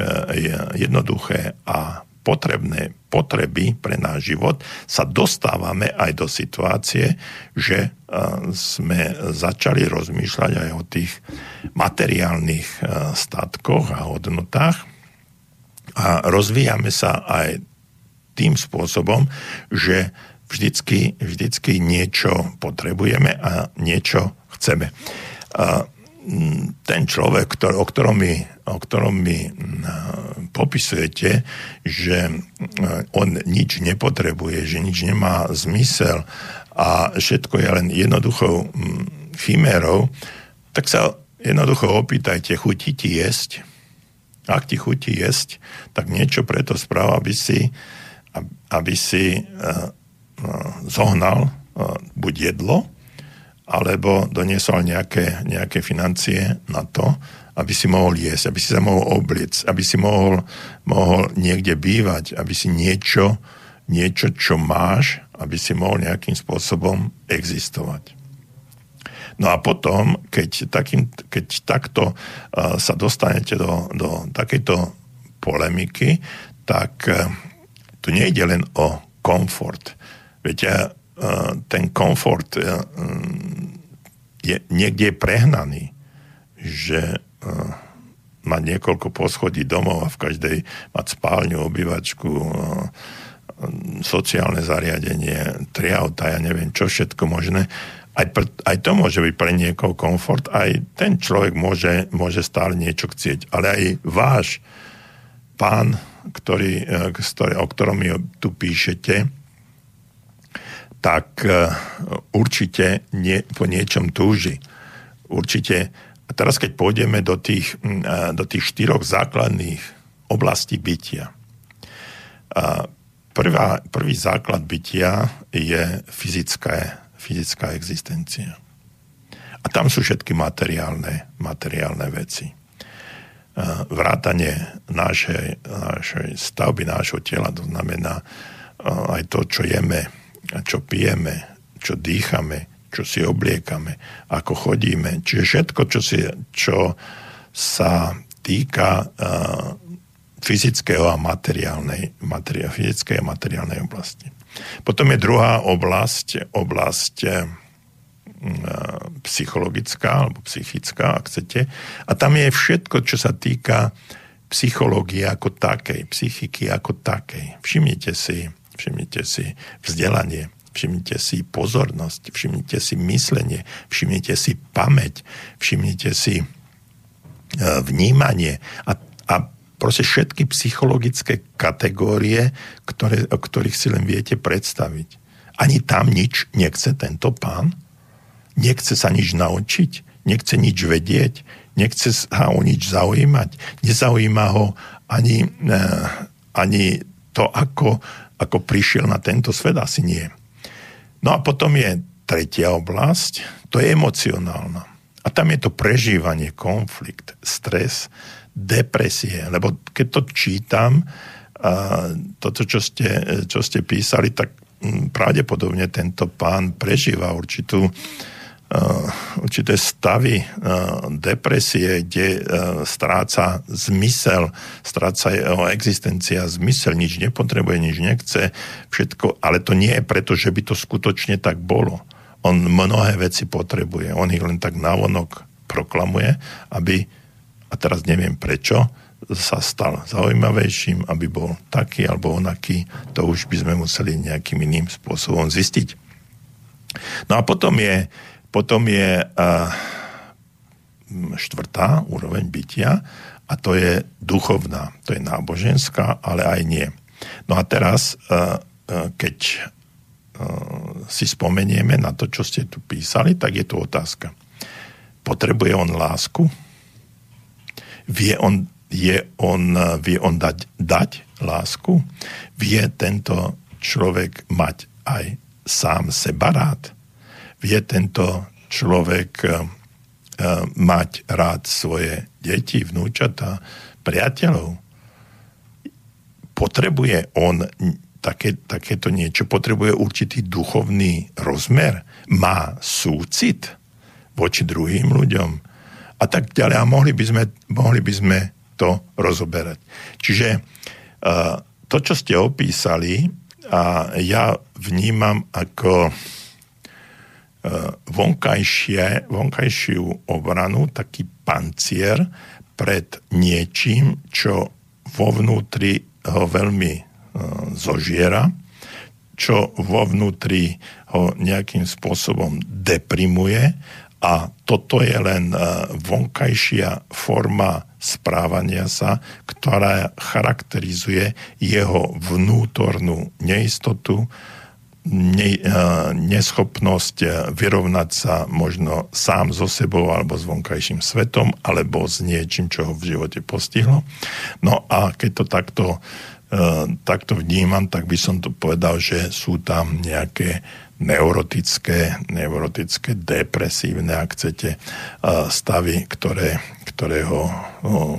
Speaker 1: jednoduché a potrebné potreby pre náš život, sa dostávame aj do situácie, že sme začali rozmýšľať aj o tých materiálnych statkoch a hodnotách a rozvíjame sa aj tým spôsobom, že vždycky, vždycky niečo potrebujeme a niečo chceme. Ten človek, ktorý, o ktorom mi, o ktorom mi popisujete, že on nič nepotrebuje, že nič nemá zmysel a všetko je len jednoduchou chimérou, tak sa jednoducho opýtajte, chutí ti jesť? Ak ti chutí jesť, tak niečo preto správa, aby si, aby si zohnal buď jedlo, alebo doniesol nejaké, nejaké financie na to, aby si mohol jesť, aby si sa mohol obliec, aby si mohol, mohol niekde bývať, aby si niečo, niečo, čo máš, aby si mohol nejakým spôsobom existovať. No a potom, keď, takým, keď takto uh, sa dostanete do, do takejto polemiky, tak uh, tu nejde len o komfort. Viete, ten komfort je niekde prehnaný, že mať niekoľko poschodí domov a v každej mať spálňu, obývačku, sociálne zariadenie, tri auta, ja neviem čo všetko možné. Aj, pr- aj to môže byť pre niekoho komfort, aj ten človek môže, môže stále niečo chcieť. Ale aj váš pán, ktorý, e, o ktorom mi tu píšete, tak e, určite nie, po niečom túži. Určite. A teraz, keď pôjdeme do tých, e, do tých štyroch základných oblastí bytia. Prvá, prvý základ bytia je fyzická, fyzická existencia. A tam sú všetky materiálne, materiálne veci. Vrátanie našej, našej stavby, nášho tela, to znamená aj to, čo jeme, čo pijeme, čo dýchame, čo si obliekame, ako chodíme. Čiže všetko, čo, si, čo sa týka uh, fyzického a materiálnej, materia, fyzickej a materiálnej oblasti. Potom je druhá oblasť, oblasť uh, psychologická alebo psychická, ak chcete. A tam je všetko, čo sa týka psychológie ako takej, psychiky ako takej. Všimnite si, všimnite si vzdelanie, všimnite si pozornosť, všimnite si myslenie, všimnite si pamäť, všimnite si e, vnímanie a, a proste všetky psychologické kategórie, ktoré, o ktorých si len viete predstaviť. Ani tam nič nechce tento pán? Nechce sa nič naučiť? Nechce nič vedieť? Nechce sa o nič zaujímať? Nezaujíma ho ani, eh, ani to, ako, ako prišiel na tento svet? Asi nie. No a potom je tretia oblasť, to je emocionálna. A tam je to prežívanie, konflikt, stres, depresie. Lebo keď to čítam, a toto, čo ste, čo ste písali, tak mm, pravdepodobne tento pán prežíva určitú, určité stavy depresie, kde uh, stráca zmysel, stráca jeho existencia, zmysel, nič nepotrebuje, nič nechce, všetko, ale to nie je preto, že by to skutočne tak bolo. On mnohé veci potrebuje, on ich len tak navonok proklamuje, aby a teraz neviem prečo, sa stal zaujímavejším, aby bol taký alebo onaký, to už by sme museli nejakým iným spôsobom zistiť. No a potom je, potom je štvrtá úroveň bytia a to je duchovná, to je náboženská, ale aj nie. No a teraz, keď si spomenieme na to, čo ste tu písali, tak je tu otázka. Potrebuje on lásku? Vie on, je on, vie on dať, dať lásku? Vie tento človek mať aj sám seba rád? Vie tento človek uh, mať rád svoje deti, vnúčata, priateľov? Potrebuje on také, takéto niečo, potrebuje určitý duchovný rozmer, má súcit voči druhým ľuďom, a tak ďalej. A mohli by sme, mohli by sme to rozoberať. Čiže uh, to, čo ste opísali, a ja vnímam ako uh, vonkajšie, vonkajšiu obranu, taký pancier pred niečím, čo vo vnútri ho veľmi uh, zožiera, čo vo vnútri ho nejakým spôsobom deprimuje a toto je len e, vonkajšia forma správania sa, ktorá charakterizuje jeho vnútornú neistotu, ne, e, neschopnosť e, vyrovnať sa možno sám so sebou alebo s vonkajším svetom, alebo s niečím, čo ho v živote postihlo. No a keď to takto, takto vnímam, tak by som to povedal, že sú tam nejaké neurotické, neurotické, depresívne, ak chcete, stavy, ktoré, ktoré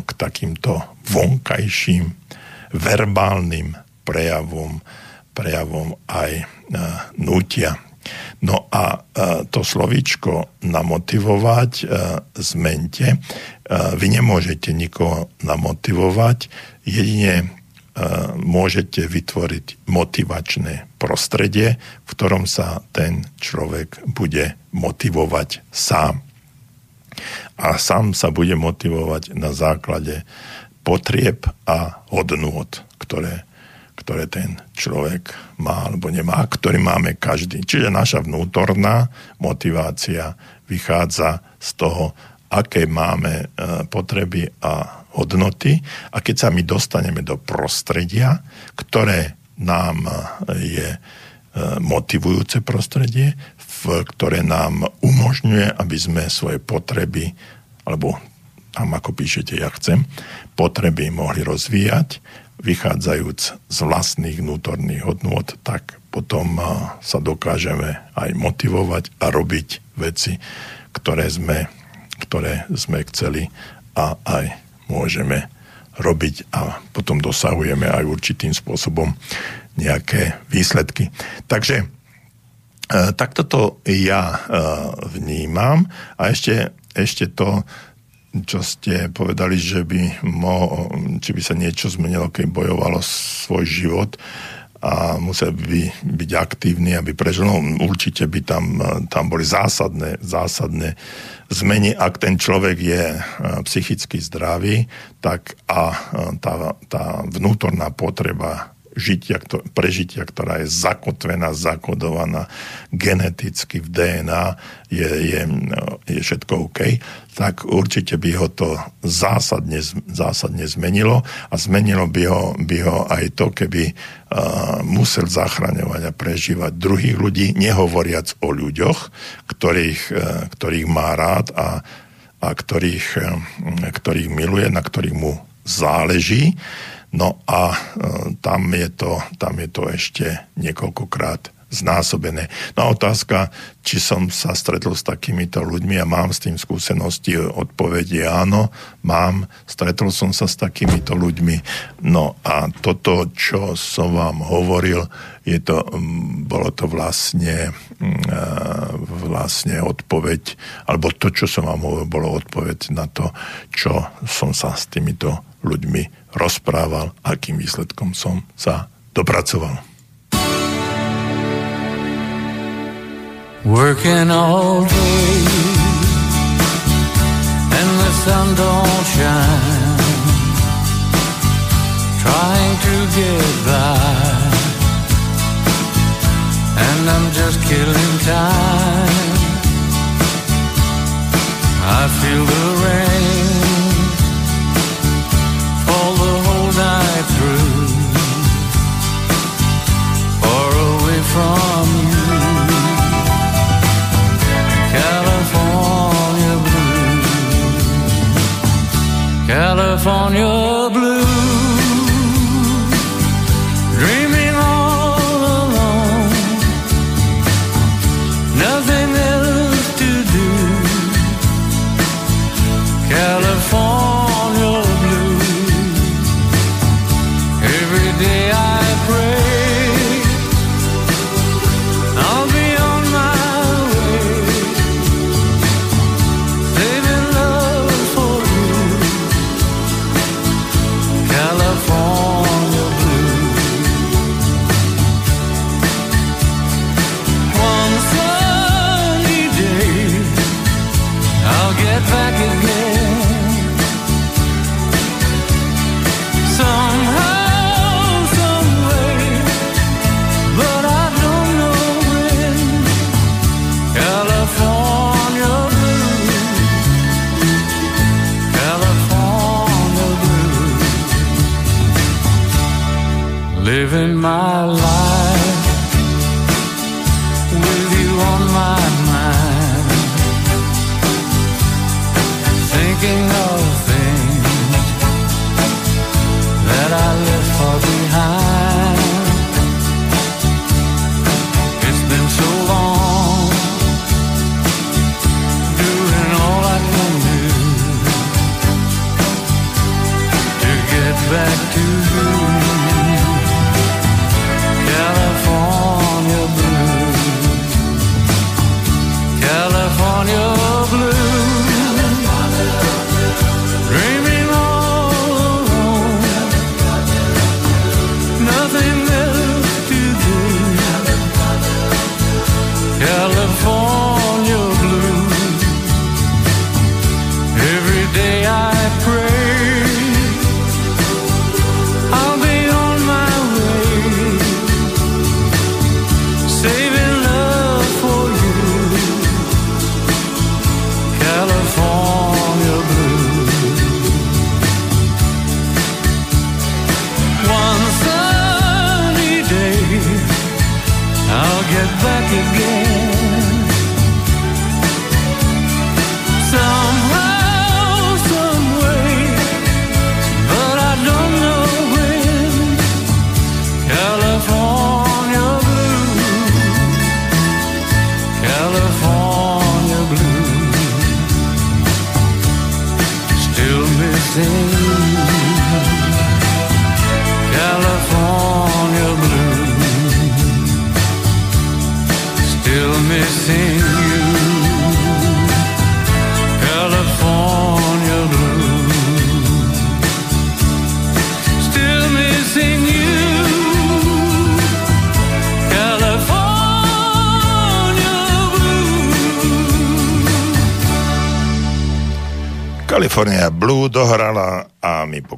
Speaker 1: k takýmto vonkajším verbálnym prejavom, prejavom aj nútia. No a to slovíčko namotivovať zmente. Vy nemôžete nikoho namotivovať, jedine môžete vytvoriť motivačné prostredie, v ktorom sa ten človek bude motivovať sám. A sám sa bude motivovať na základe potrieb a hodnôt, ktoré, ktoré ten človek má alebo nemá, ktorý máme každý. Čiže naša vnútorná motivácia vychádza z toho, aké máme e, potreby a hodnoty a keď sa my dostaneme do prostredia, ktoré nám e, je e, motivujúce prostredie, v ktoré nám umožňuje, aby sme svoje potreby, alebo tam ako píšete, ja chcem, potreby mohli rozvíjať, vychádzajúc z vlastných vnútorných hodnôt, tak potom e, sa dokážeme aj motivovať a robiť veci, ktoré sme, ktoré sme chceli a aj môžeme robiť a potom dosahujeme aj určitým spôsobom nejaké výsledky. Takže e, takto to ja e, vnímam a ešte, ešte to, čo ste povedali, že by mo, či by sa niečo zmenilo, keď bojovalo svoj život
Speaker 2: a musel by byť aktívny, aby prežil. No, určite by tam, tam boli zásadné, zásadné zmeny, ak ten človek je psychicky zdravý, tak a tá, tá vnútorná potreba žitia, prežitia, ktorá je zakotvená, zakodovaná geneticky v DNA, je, je, je všetko OK, tak určite by ho to zásadne, zásadne zmenilo a zmenilo by ho, by ho aj to, keby uh, musel zachraňovať a prežívať druhých ľudí, nehovoriac o ľuďoch, ktorých, uh, ktorých má rád a, a ktorých, uh, ktorých miluje, na ktorých mu záleží. No a e, tam je to, tam je to ešte niekoľkokrát znásobené. No a otázka, či som sa stretol s takýmito ľuďmi a mám s tým skúsenosti, odpoveď je áno, mám, stretol som sa s takýmito ľuďmi. No a toto, čo som vám hovoril, je to, bolo to vlastne, e, vlastne odpoveď, alebo to, čo som vám hovoril, bolo odpoveď na to, čo som sa s týmito ľuďmi rozprával, akým výsledkom som sa dopracoval. Working all day and the sun don't shine Trying to get by. And I'm just killing time. I feel the rain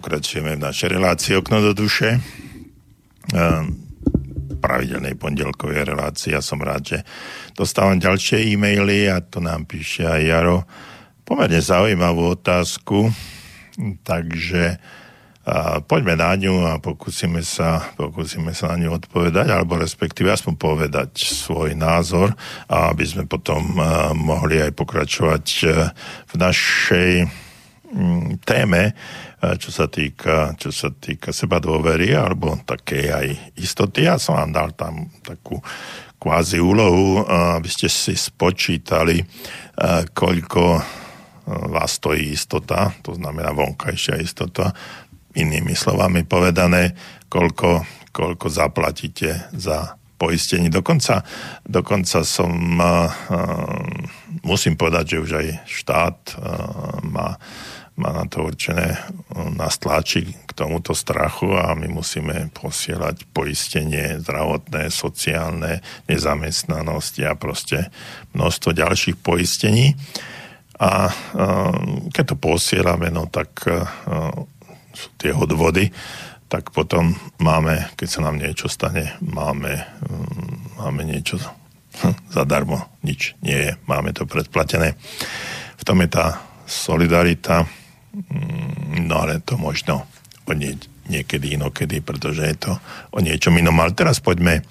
Speaker 1: pokračujeme v našej relácii Okno do duše. Pravidelnej pondelkovej relácii. Ja som rád, že dostávam ďalšie e-maily a to nám píše aj Jaro. Pomerne zaujímavú otázku, takže a poďme na ňu a pokúsime sa, pokúsime sa na ňu odpovedať, alebo respektíve aspoň povedať svoj názor, aby sme potom mohli aj pokračovať e, v našej téme, e, čo sa týka, čo sa týka seba dôvery, alebo také aj istoty. Ja som vám dal tam takú kvázi úlohu, aby ste si spočítali, koľko vás stojí istota, to znamená vonkajšia istota, Inými slovami povedané, koľko, koľko zaplatíte za poistenie. Dokonca, dokonca som, uh, musím povedať, že už aj štát uh, má, má na to určené, uh, nás tlačí k tomuto strachu a my musíme posielať poistenie zdravotné, sociálne, nezamestnanosti a proste množstvo ďalších poistení. A keď to posielame, no tak sú tie odvody, tak potom máme, keď sa nám niečo stane, máme, mm, máme niečo zadarmo, nič nie je, máme to predplatené. V tom je tá solidarita, no ale to možno o nie, niekedy inokedy, pretože je to o niečom inom. Ale teraz poďme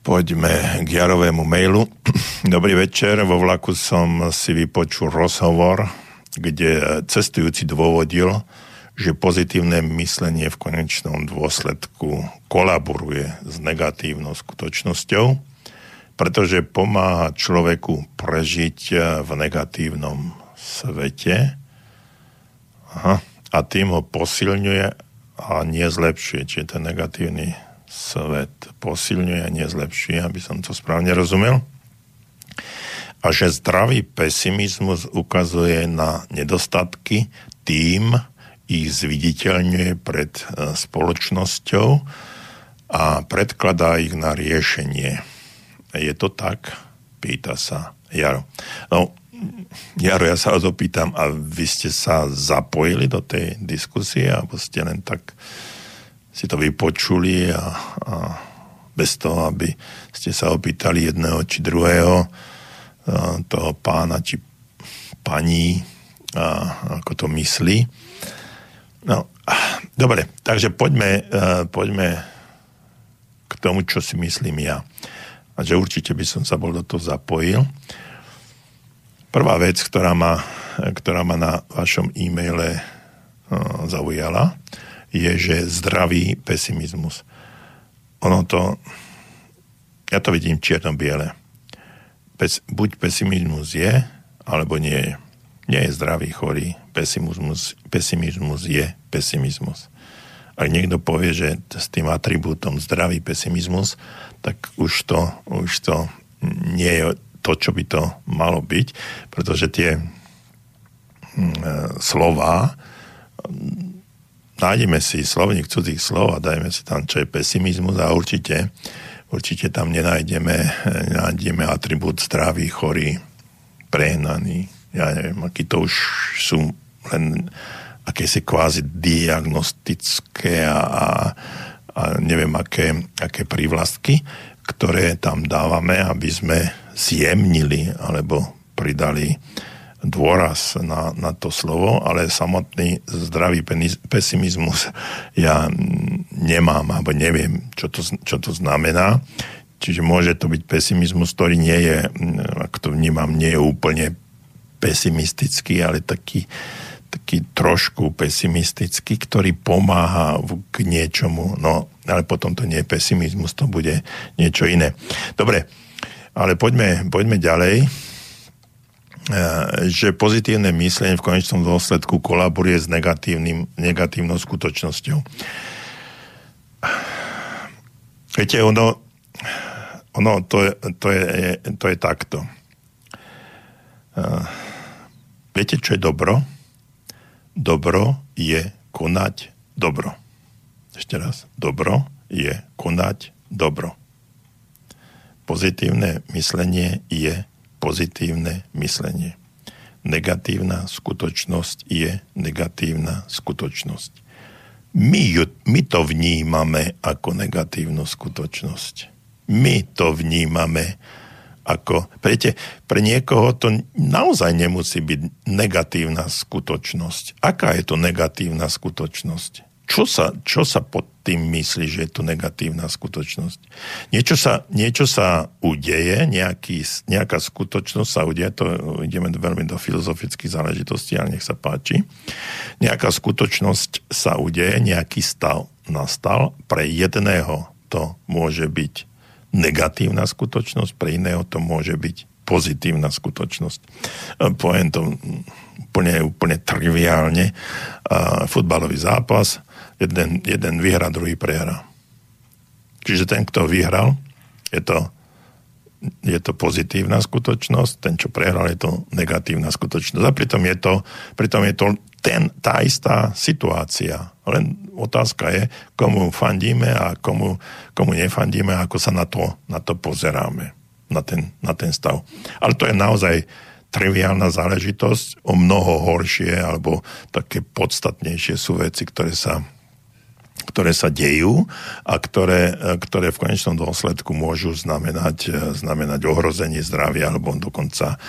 Speaker 1: poďme k Jarovému mailu. Dobrý večer, vo vlaku som si vypočul rozhovor kde cestujúci dôvodil, že pozitívne myslenie v konečnom dôsledku kolaboruje s negatívnou skutočnosťou, pretože pomáha človeku prežiť v negatívnom svete Aha. a tým ho posilňuje a nezlepšuje. Čiže ten negatívny svet posilňuje a nezlepšuje, aby som to správne rozumel a že zdravý pesimizmus ukazuje na nedostatky, tým ich zviditeľňuje pred e, spoločnosťou a predkladá ich na riešenie. Je to tak? Pýta sa Jaro. No, Jaro, ja sa vás opýtam, a vy ste sa zapojili do tej diskusie, alebo ste len tak si to vypočuli a, a bez toho, aby ste sa opýtali jedného či druhého, toho pána či paní, ako to myslí. No, dobre, takže poďme, poďme k tomu, čo si myslím ja. A že určite by som sa bol do toho zapojil. Prvá vec, ktorá ma, ktorá ma na vašom e-maile zaujala, je, že zdravý pesimizmus. Ono to, ja to vidím čierno-biele pes, buď pesimizmus je, alebo nie je. Nie je zdravý, chorý. Pesimizmus, pesimizmus je pesimizmus. Ak niekto povie, že s tým atribútom zdravý pesimizmus, tak už to, už to nie je to, čo by to malo byť, pretože tie hm, e, slova nájdeme si slovník cudzích slov a dajme si tam, čo je pesimizmus a určite určite tam nenájdeme, nenájdeme atribút zdravý, chorý, prehnaný. Ja neviem, aký to už sú len akési kvázi diagnostické a, a, a neviem, aké, aké prívlastky, ktoré tam dávame, aby sme zjemnili alebo pridali dôraz na, na to slovo, ale samotný zdravý pesimizmus ja nemám, alebo neviem, čo to, čo to znamená. Čiže môže to byť pesimizmus, ktorý nie je, ak to vnímam, nie je úplne pesimistický, ale taký, taký trošku pesimistický, ktorý pomáha k niečomu. No, ale potom to nie je pesimizmus, to bude niečo iné. Dobre, ale poďme, poďme ďalej Eh, že pozitívne myslenie v konečnom dôsledku kolaboruje s negatívnym, negatívnou skutočnosťou. Viete, ono, ono to, to, je, to je takto. Eh, viete, čo je dobro? Dobro je konať dobro. Ešte raz. Dobro je konať dobro. Pozitívne myslenie je pozitívne myslenie. negatívna skutočnosť je negatívna skutočnosť. My, ju, my to vnímame ako negatívnu skutočnosť. My to vnímame ako... Prete, pre niekoho to naozaj nemusí byť negatívna skutočnosť. Aká je to negatívna skutočnosť? Čo sa, čo sa pod tým myslí, že je to negatívna skutočnosť? Niečo sa, niečo sa udeje, nejaký, nejaká skutočnosť sa udeje, to ideme veľmi do filozofických záležitostí, ale nech sa páči. Nejaká skutočnosť sa udeje, nejaký stav nastal, pre jedného to môže byť negatívna skutočnosť, pre iného to môže byť pozitívna skutočnosť. Poviem to úplne, úplne triviálne. Futbalový zápas, jeden, jeden vyhra, druhý prehra. Čiže ten, kto vyhral, je to, je to pozitívna skutočnosť, ten, čo prehral, je to negatívna skutočnosť. A pritom je to, pritom je to ten, tá istá situácia. Len otázka je, komu fandíme a komu, komu nefandíme, ako sa na to, na to pozeráme, na ten, na ten stav. Ale to je naozaj triviálna záležitosť, o mnoho horšie alebo také podstatnejšie sú veci, ktoré sa ktoré sa dejú a ktoré, ktoré v konečnom dôsledku môžu znamenať, znamenať ohrozenie zdravia alebo dokonca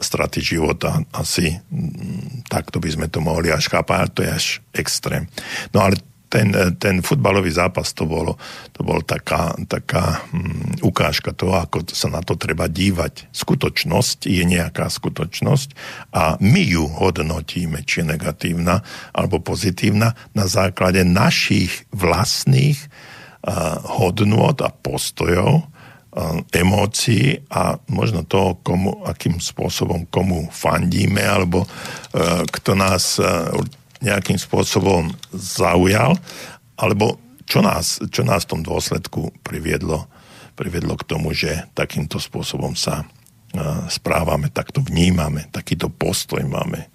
Speaker 1: straty života. Asi mm, takto by sme to mohli až chápať, to je až extrém. No ale ten, ten futbalový zápas to bolo, to bolo taká, taká um, ukážka toho, ako sa na to treba dívať. Skutočnosť je nejaká skutočnosť a my ju hodnotíme, či je negatívna alebo pozitívna na základe našich vlastných uh, hodnôt a postojov, uh, emócií a možno toho, komu, akým spôsobom komu fandíme alebo uh, kto nás uh, nejakým spôsobom zaujal, alebo čo nás, čo nás v tom dôsledku priviedlo, priviedlo k tomu, že takýmto spôsobom sa správame, takto vnímame, takýto postoj máme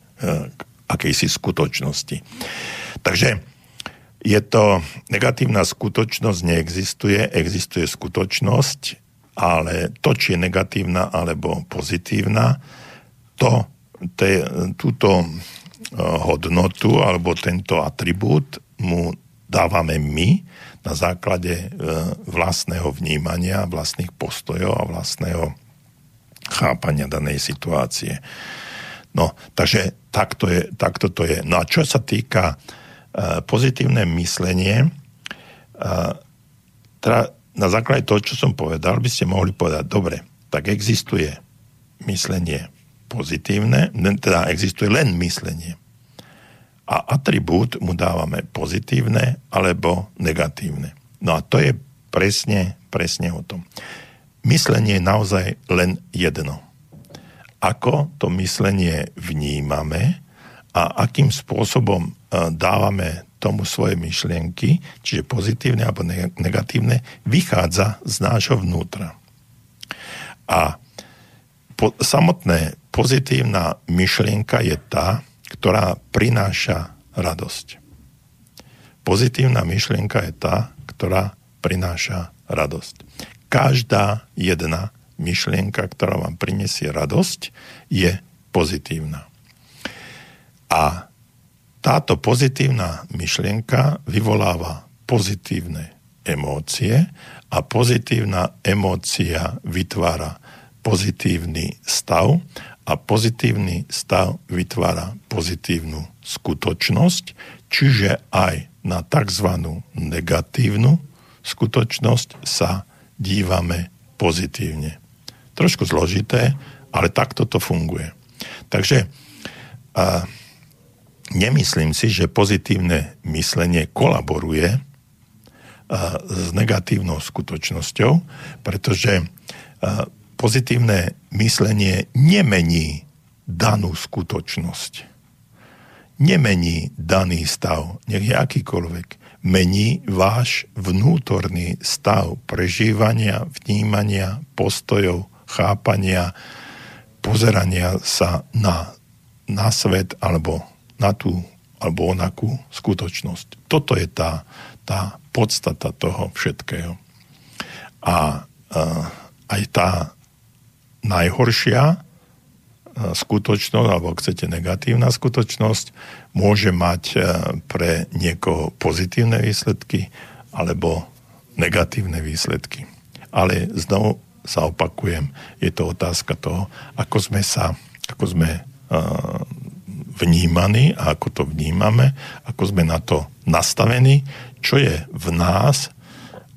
Speaker 1: k akejsi skutočnosti. Takže je to, negatívna skutočnosť neexistuje, existuje skutočnosť, ale to, či je negatívna alebo pozitívna, to, te, túto hodnotu alebo tento atribút mu dávame my na základe e, vlastného vnímania, vlastných postojov a vlastného chápania danej situácie. No, takže takto, je, takto to je. No a čo sa týka uh, pozitívne myslenie, teda na základe toho, čo som povedal, by ste mohli povedať, dobre, tak existuje myslenie pozitívne, teda existuje len myslenie a atribút mu dávame pozitívne alebo negatívne. No a to je presne, presne o tom. Myslenie je naozaj len jedno. Ako to myslenie vnímame a akým spôsobom e, dávame tomu svoje myšlienky, čiže pozitívne alebo negatívne, vychádza z nášho vnútra. A po, samotné pozitívna myšlienka je tá, ktorá prináša radosť. Pozitívna myšlienka je tá, ktorá prináša radosť. Každá jedna myšlienka, ktorá vám prinesie radosť, je pozitívna. A táto pozitívna myšlienka vyvoláva pozitívne emócie a pozitívna emócia vytvára pozitívny stav a pozitívny stav vytvára pozitívnu skutočnosť, čiže aj na tzv. negatívnu skutočnosť sa dívame pozitívne. Trošku zložité, ale takto to funguje. Takže a, nemyslím si, že pozitívne myslenie kolaboruje s negatívnou skutočnosťou, pretože pozitívne myslenie nemení danú skutočnosť. Nemení daný stav, nech je akýkoľvek. Mení váš vnútorný stav prežívania, vnímania, postojov, chápania, pozerania sa na, na svet alebo na tú alebo onakú skutočnosť. Toto je tá, tá podstata toho všetkého. A, a aj tá najhoršia skutočnosť, alebo ak chcete negatívna skutočnosť, môže mať e, pre niekoho pozitívne výsledky alebo negatívne výsledky. Ale znovu sa opakujem, je to otázka toho, ako sme sa, ako sme e, vnímaní a ako to vnímame, ako sme na to nastavení, čo je v nás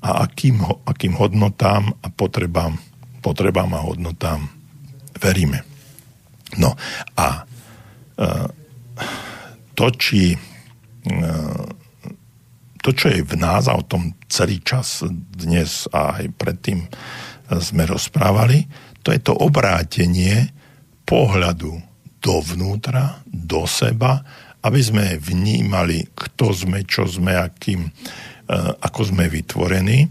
Speaker 1: a akým, akým hodnotám a potrebám, potrebám a hodnotám veríme. No a e, to, či e, to, čo je v nás, a o tom celý čas dnes a aj predtým sme rozprávali, to je to obrátenie pohľadu dovnútra, do seba, aby sme vnímali, kto sme, čo sme, akým, e, ako sme vytvorení,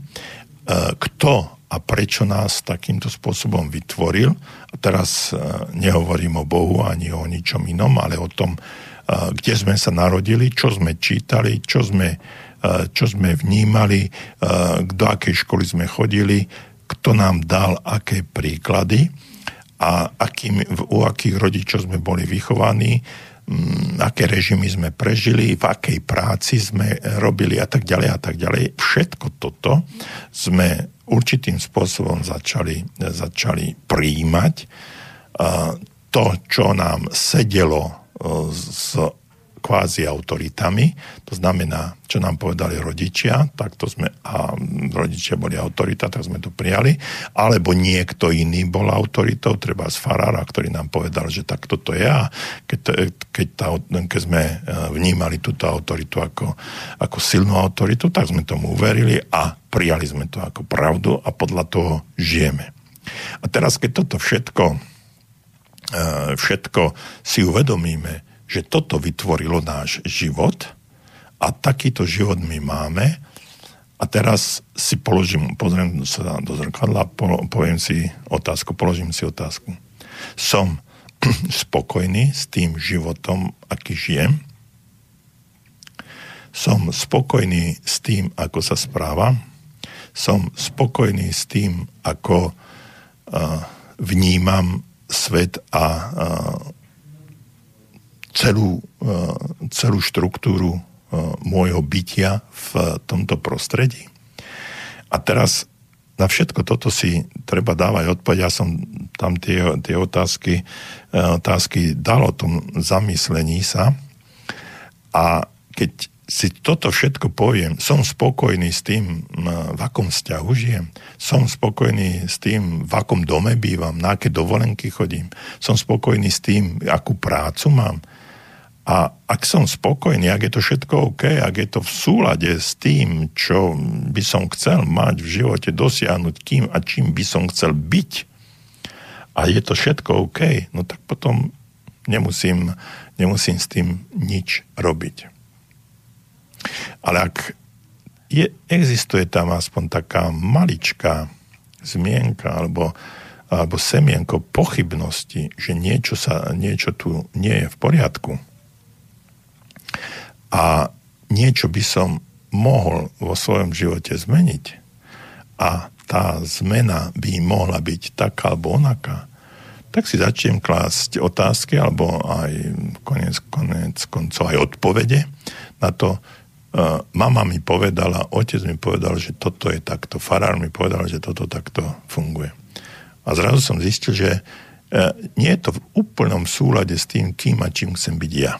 Speaker 1: kto a prečo nás takýmto spôsobom vytvoril. A teraz e, nehovorím o Bohu ani o ničom inom, ale o tom, e, kde sme sa narodili, čo sme čítali, čo sme, e, čo sme vnímali, do akej školy sme chodili, kto nám dal aké príklady a akým, u akých rodičov sme boli vychovaní, aké režimy sme prežili, v akej práci sme robili a tak ďalej a tak ďalej. Všetko toto sme určitým spôsobom začali, začali príjmať. To, čo nám sedelo z kvázi autoritami, to znamená, čo nám povedali rodičia, tak to sme, a rodičia boli autorita, tak sme to prijali, alebo niekto iný bol autoritou, treba z farára, ktorý nám povedal, že tak toto je a keď, keď, tá, keď sme e, vnímali túto autoritu ako, ako silnú autoritu, tak sme tomu uverili a prijali sme to ako pravdu a podľa toho žijeme. A teraz, keď toto všetko, e, všetko si uvedomíme, že toto vytvorilo náš život a takýto život my máme a teraz si položím, pozriem sa do zrkadla, poviem si otázku, položím si otázku. Som spokojný s tým životom, aký žijem? Som spokojný s tým, ako sa správam? Som spokojný s tým, ako uh, vnímam svet a uh, celú, e, celú štruktúru e, môjho bytia v tomto prostredí. A teraz na všetko toto si treba dávať odpoveď. Ja som tam tie, tie otázky, e, otázky dal o tom zamyslení sa. A keď si toto všetko poviem, som spokojný s tým, v akom vzťahu žijem, som spokojný s tým, v akom dome bývam, na aké dovolenky chodím, som spokojný s tým, akú prácu mám, a ak som spokojný, ak je to všetko OK, ak je to v súlade s tým, čo by som chcel mať v živote dosiahnuť, kým a čím by som chcel byť, a je to všetko OK, no tak potom nemusím, nemusím s tým nič robiť. Ale ak je, existuje tam aspoň taká maličká zmienka alebo, alebo semienko pochybnosti, že niečo, sa, niečo tu nie je v poriadku, a niečo by som mohol vo svojom živote zmeniť a tá zmena by mohla byť taká alebo onaká, tak si začnem klásť otázky alebo aj konec, konec koncov aj odpovede na to. Uh, mama mi povedala, otec mi povedal, že toto je takto, farár mi povedal, že toto takto funguje. A zrazu som zistil, že uh, nie je to v úplnom súlade s tým, kým a čím chcem byť ja.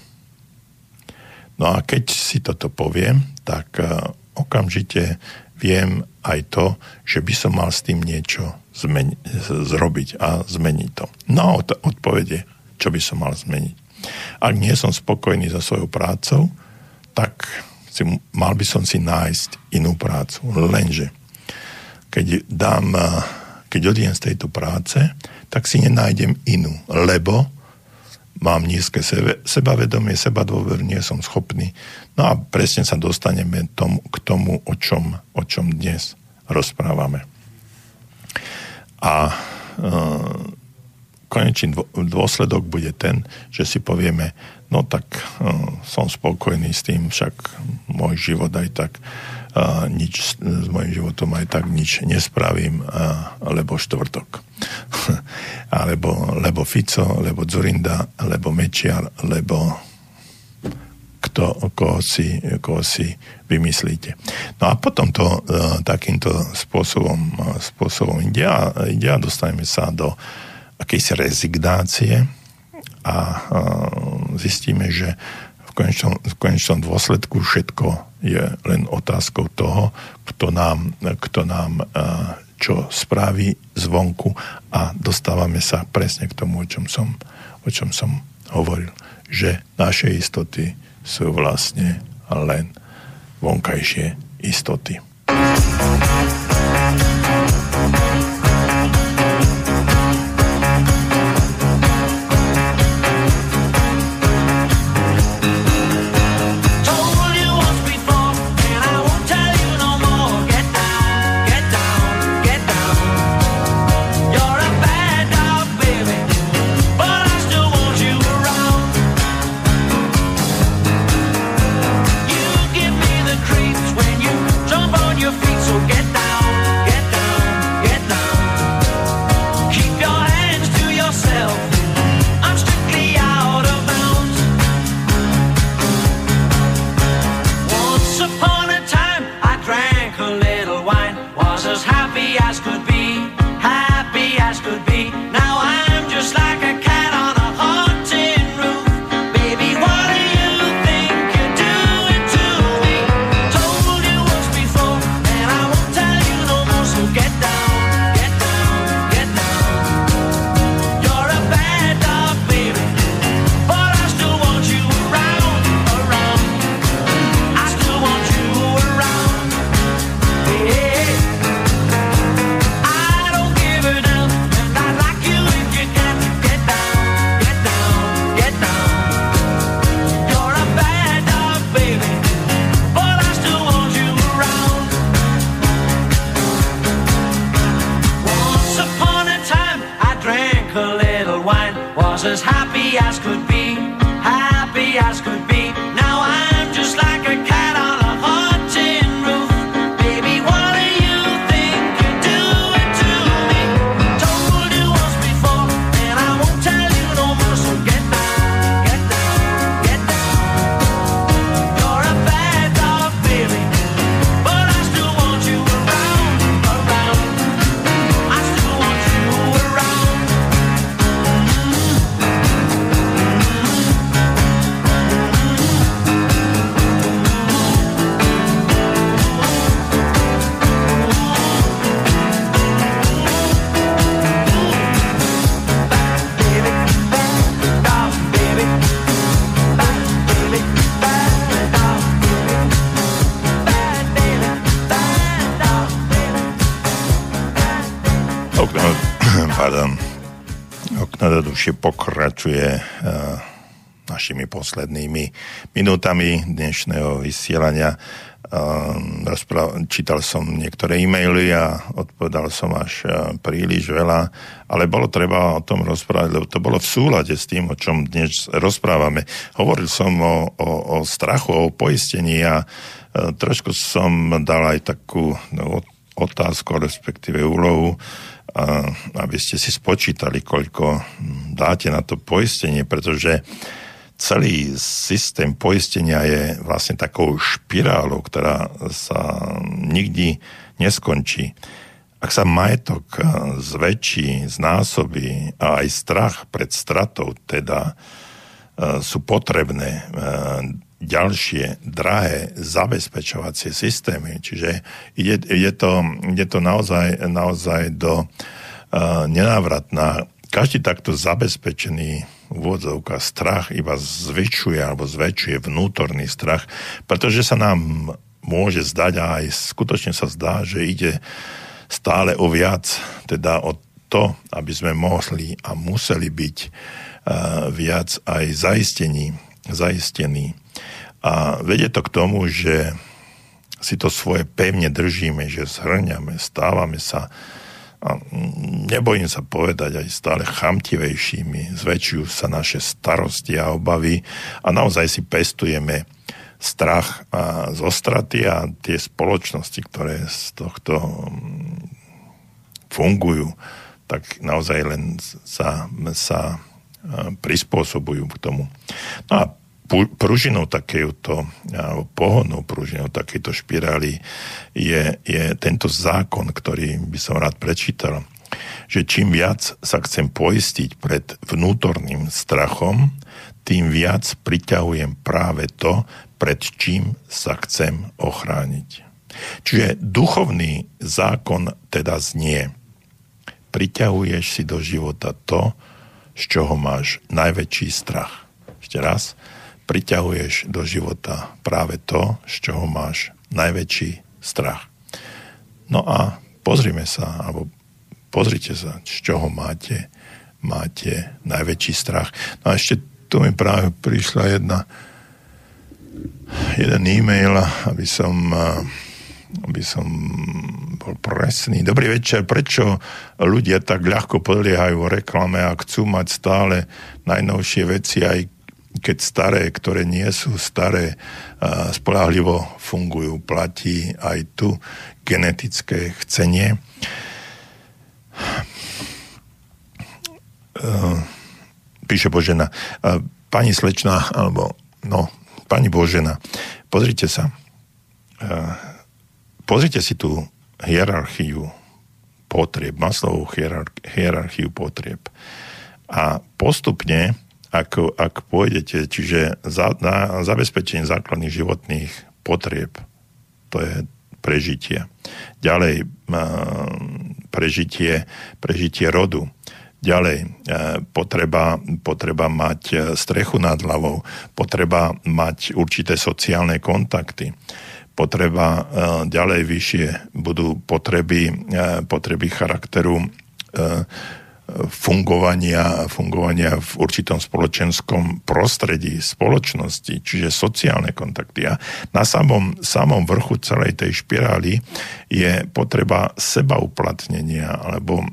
Speaker 1: No a keď si toto poviem, tak e, okamžite viem aj to, že by som mal s tým niečo zmeni- zrobiť a zmeniť to. No a odpovede, čo by som mal zmeniť. Ak nie som spokojný so svojou prácou, tak si, mal by som si nájsť inú prácu. Lenže keď dám, e, keď odjem z tejto práce, tak si nenájdem inú, lebo mám nízke sebe, sebavedomie, seba dôver, nie som schopný. No a presne sa dostaneme tomu, k tomu, o čom, o čom dnes rozprávame. A e, konečný dôsledok bude ten, že si povieme, no tak e, som spokojný s tým, však môj život aj tak a nič s mojim životom aj tak nič nespravím, a, lebo štvrtok. alebo lebo Fico, lebo Zurinda, lebo Mečiar, lebo kto, koho, si, koho si vymyslíte. No a potom to e, takýmto spôsobom, e, spôsobom ide a, ide a dostaneme sa do akejsi rezignácie a e, zistíme, že v konečnom, v konečnom dôsledku všetko je len otázkou toho, kto nám, kto nám čo spraví zvonku a dostávame sa presne k tomu, o čom som, o čom som hovoril, že naše istoty sú vlastne len vonkajšie istoty. Najlepšie pokračuje eh, našimi poslednými minútami dnešného vysielania. Eh, čítal som niektoré e-maily a odpovedal som až eh, príliš veľa, ale bolo treba o tom rozprávať, lebo to bolo v súlade s tým, o čom dnes rozprávame. Hovoril som o, o, o strachu, o poistení a trošku som dal aj takú otázku, respektíve úlohu, aby ste si spočítali, koľko dáte na to poistenie, pretože celý systém poistenia je vlastne takou špirálou, ktorá sa nikdy neskončí. Ak sa majetok zväčší, znásobí a aj strach pred stratou, teda e, sú potrebné e, ďalšie drahé zabezpečovacie systémy. Čiže ide, ide, to, ide to naozaj, naozaj do uh, nenávratná. Každý takto zabezpečený úvodzovka strach iba zväčšuje alebo zväčšuje vnútorný strach, pretože sa nám môže zdať a aj skutočne sa zdá, že ide stále o viac, teda o to, aby sme mohli a museli byť uh, viac aj zaistení, zaistení a vedie to k tomu, že si to svoje pevne držíme, že zhrňame, stávame sa a nebojím sa povedať aj stále chamtivejšími, zväčšujú sa naše starosti a obavy a naozaj si pestujeme strach a zo straty a tie spoločnosti, ktoré z tohto mm, fungujú, tak naozaj len sa, sa prispôsobujú k tomu. No a pružinou takéto, alebo pohodnou pružinou takéto špirály je, je tento zákon, ktorý by som rád prečítal, že čím viac sa chcem poistiť pred vnútorným strachom, tým viac priťahujem práve to, pred čím sa chcem ochrániť. Čiže duchovný zákon teda znie. Priťahuješ si do života to, z čoho máš najväčší strach. Ešte raz, priťahuješ do života práve to, z čoho máš najväčší strach. No a pozrime sa, alebo pozrite sa, z čoho máte, máte najväčší strach. No a ešte tu mi práve prišla jedna jeden e-mail, aby som aby som bol presný. Dobrý večer, prečo ľudia tak ľahko podliehajú reklame a chcú mať stále najnovšie veci, aj keď staré, ktoré nie sú staré, spolahlivo fungujú. Platí aj tu genetické chcenie. Píše Božena. Pani Slečná, alebo no, pani Božena, pozrite sa pozrite si tú hierarchiu potrieb, maslovú hierarchiu potrieb. A postupne, ak, ak pôjdete, čiže za, na zabezpečenie základných životných potrieb, to je prežitie. Ďalej prežitie, prežitie rodu. Ďalej, potreba, potreba mať strechu nad hlavou, potreba mať určité sociálne kontakty, potreba e, ďalej vyššie budú potreby, e, potreby charakteru e, fungovania, fungovania v určitom spoločenskom prostredí, spoločnosti, čiže sociálne kontakty. A na samom, samom vrchu celej tej špirály je potreba seba uplatnenia alebo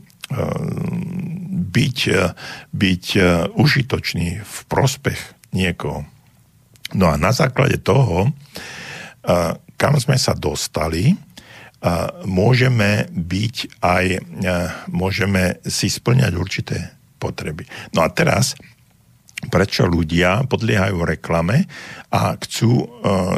Speaker 1: byť, byť užitočný v prospech niekoho. No a na základe toho kam sme sa dostali, môžeme byť aj, môžeme si splňať určité potreby. No a teraz prečo ľudia podliehajú reklame a chcú uh,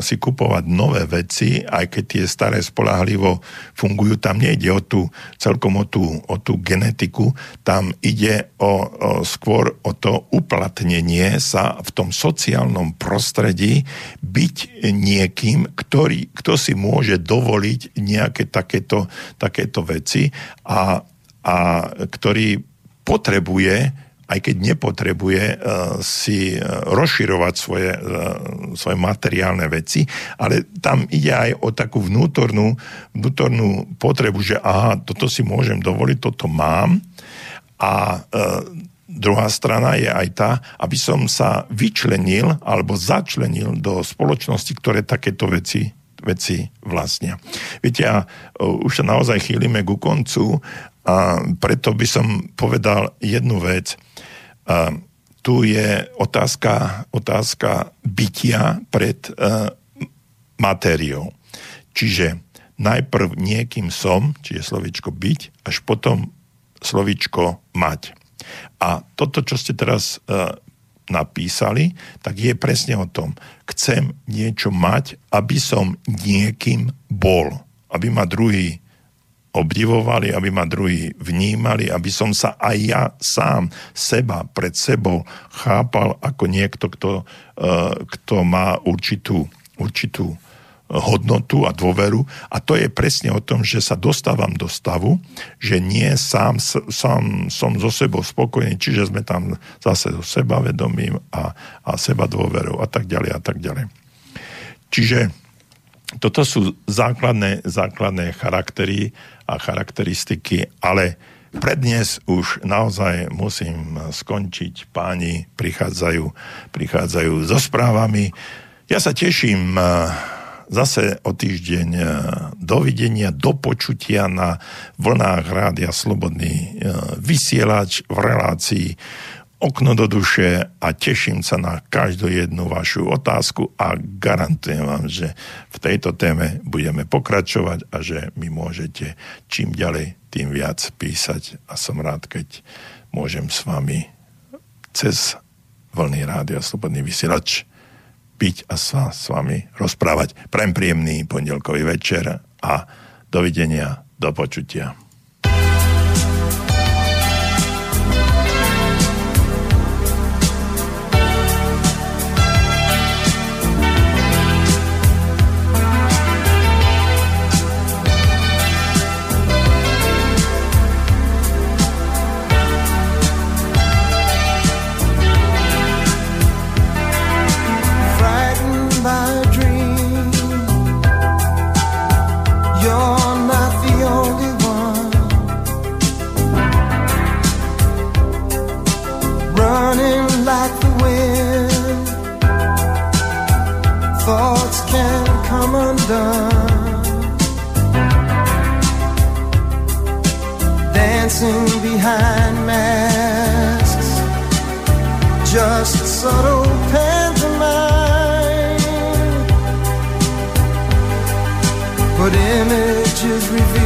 Speaker 1: si kupovať nové veci, aj keď tie staré spolahlivo fungujú. Tam nejde o tú, celkom o tú, o tú genetiku, tam ide o, o, skôr o to uplatnenie sa v tom sociálnom prostredí byť niekým, ktorý, kto si môže dovoliť nejaké takéto, takéto veci a, a ktorý potrebuje aj keď nepotrebuje uh, si uh, rozširovať svoje, uh, svoje materiálne veci, ale tam ide aj o takú vnútornú, vnútornú potrebu, že aha, toto si môžem dovoliť, toto mám a druhá strana je aj tá, aby som sa vyčlenil alebo začlenil do spoločnosti, ktoré takéto veci veci vlastnia. Viete, a už sa naozaj chýlime ku koncu a preto by som povedal jednu vec. A tu je otázka, otázka bytia pred uh, matériou. Čiže najprv niekým som, čiže slovičko byť, až potom slovičko mať. A toto, čo ste teraz uh, napísali, tak je presne o tom. Chcem niečo mať, aby som niekým bol. Aby ma druhý obdivovali, aby ma druhý vnímali, aby som sa aj ja sám seba pred sebou chápal ako niekto, kto, uh, kto má určitú, určitú hodnotu a dôveru a to je presne o tom, že sa dostávam do stavu, že nie sám, sám som so sebou spokojný, čiže sme tam zase so sebavedomím a, a seba dôverou a tak ďalej a tak ďalej. Čiže toto sú základné, základné charaktery a charakteristiky, ale prednes už naozaj musím skončiť. Páni prichádzajú, prichádzajú so správami. Ja sa teším eh, zase o týždeň eh, dovidenia, do počutia na vlnách Rádia Slobodný eh, vysielač v relácii okno do duše a teším sa na každú jednu vašu otázku a garantujem vám, že v tejto téme budeme pokračovať a že mi môžete čím ďalej, tým viac písať a som rád, keď môžem s vami cez vlny rádia Slobodný vysielač byť a sa s vami rozprávať. Prajem príjemný pondelkový večer a dovidenia, do počutia. behind masks, just a subtle pantomime. But images reveal.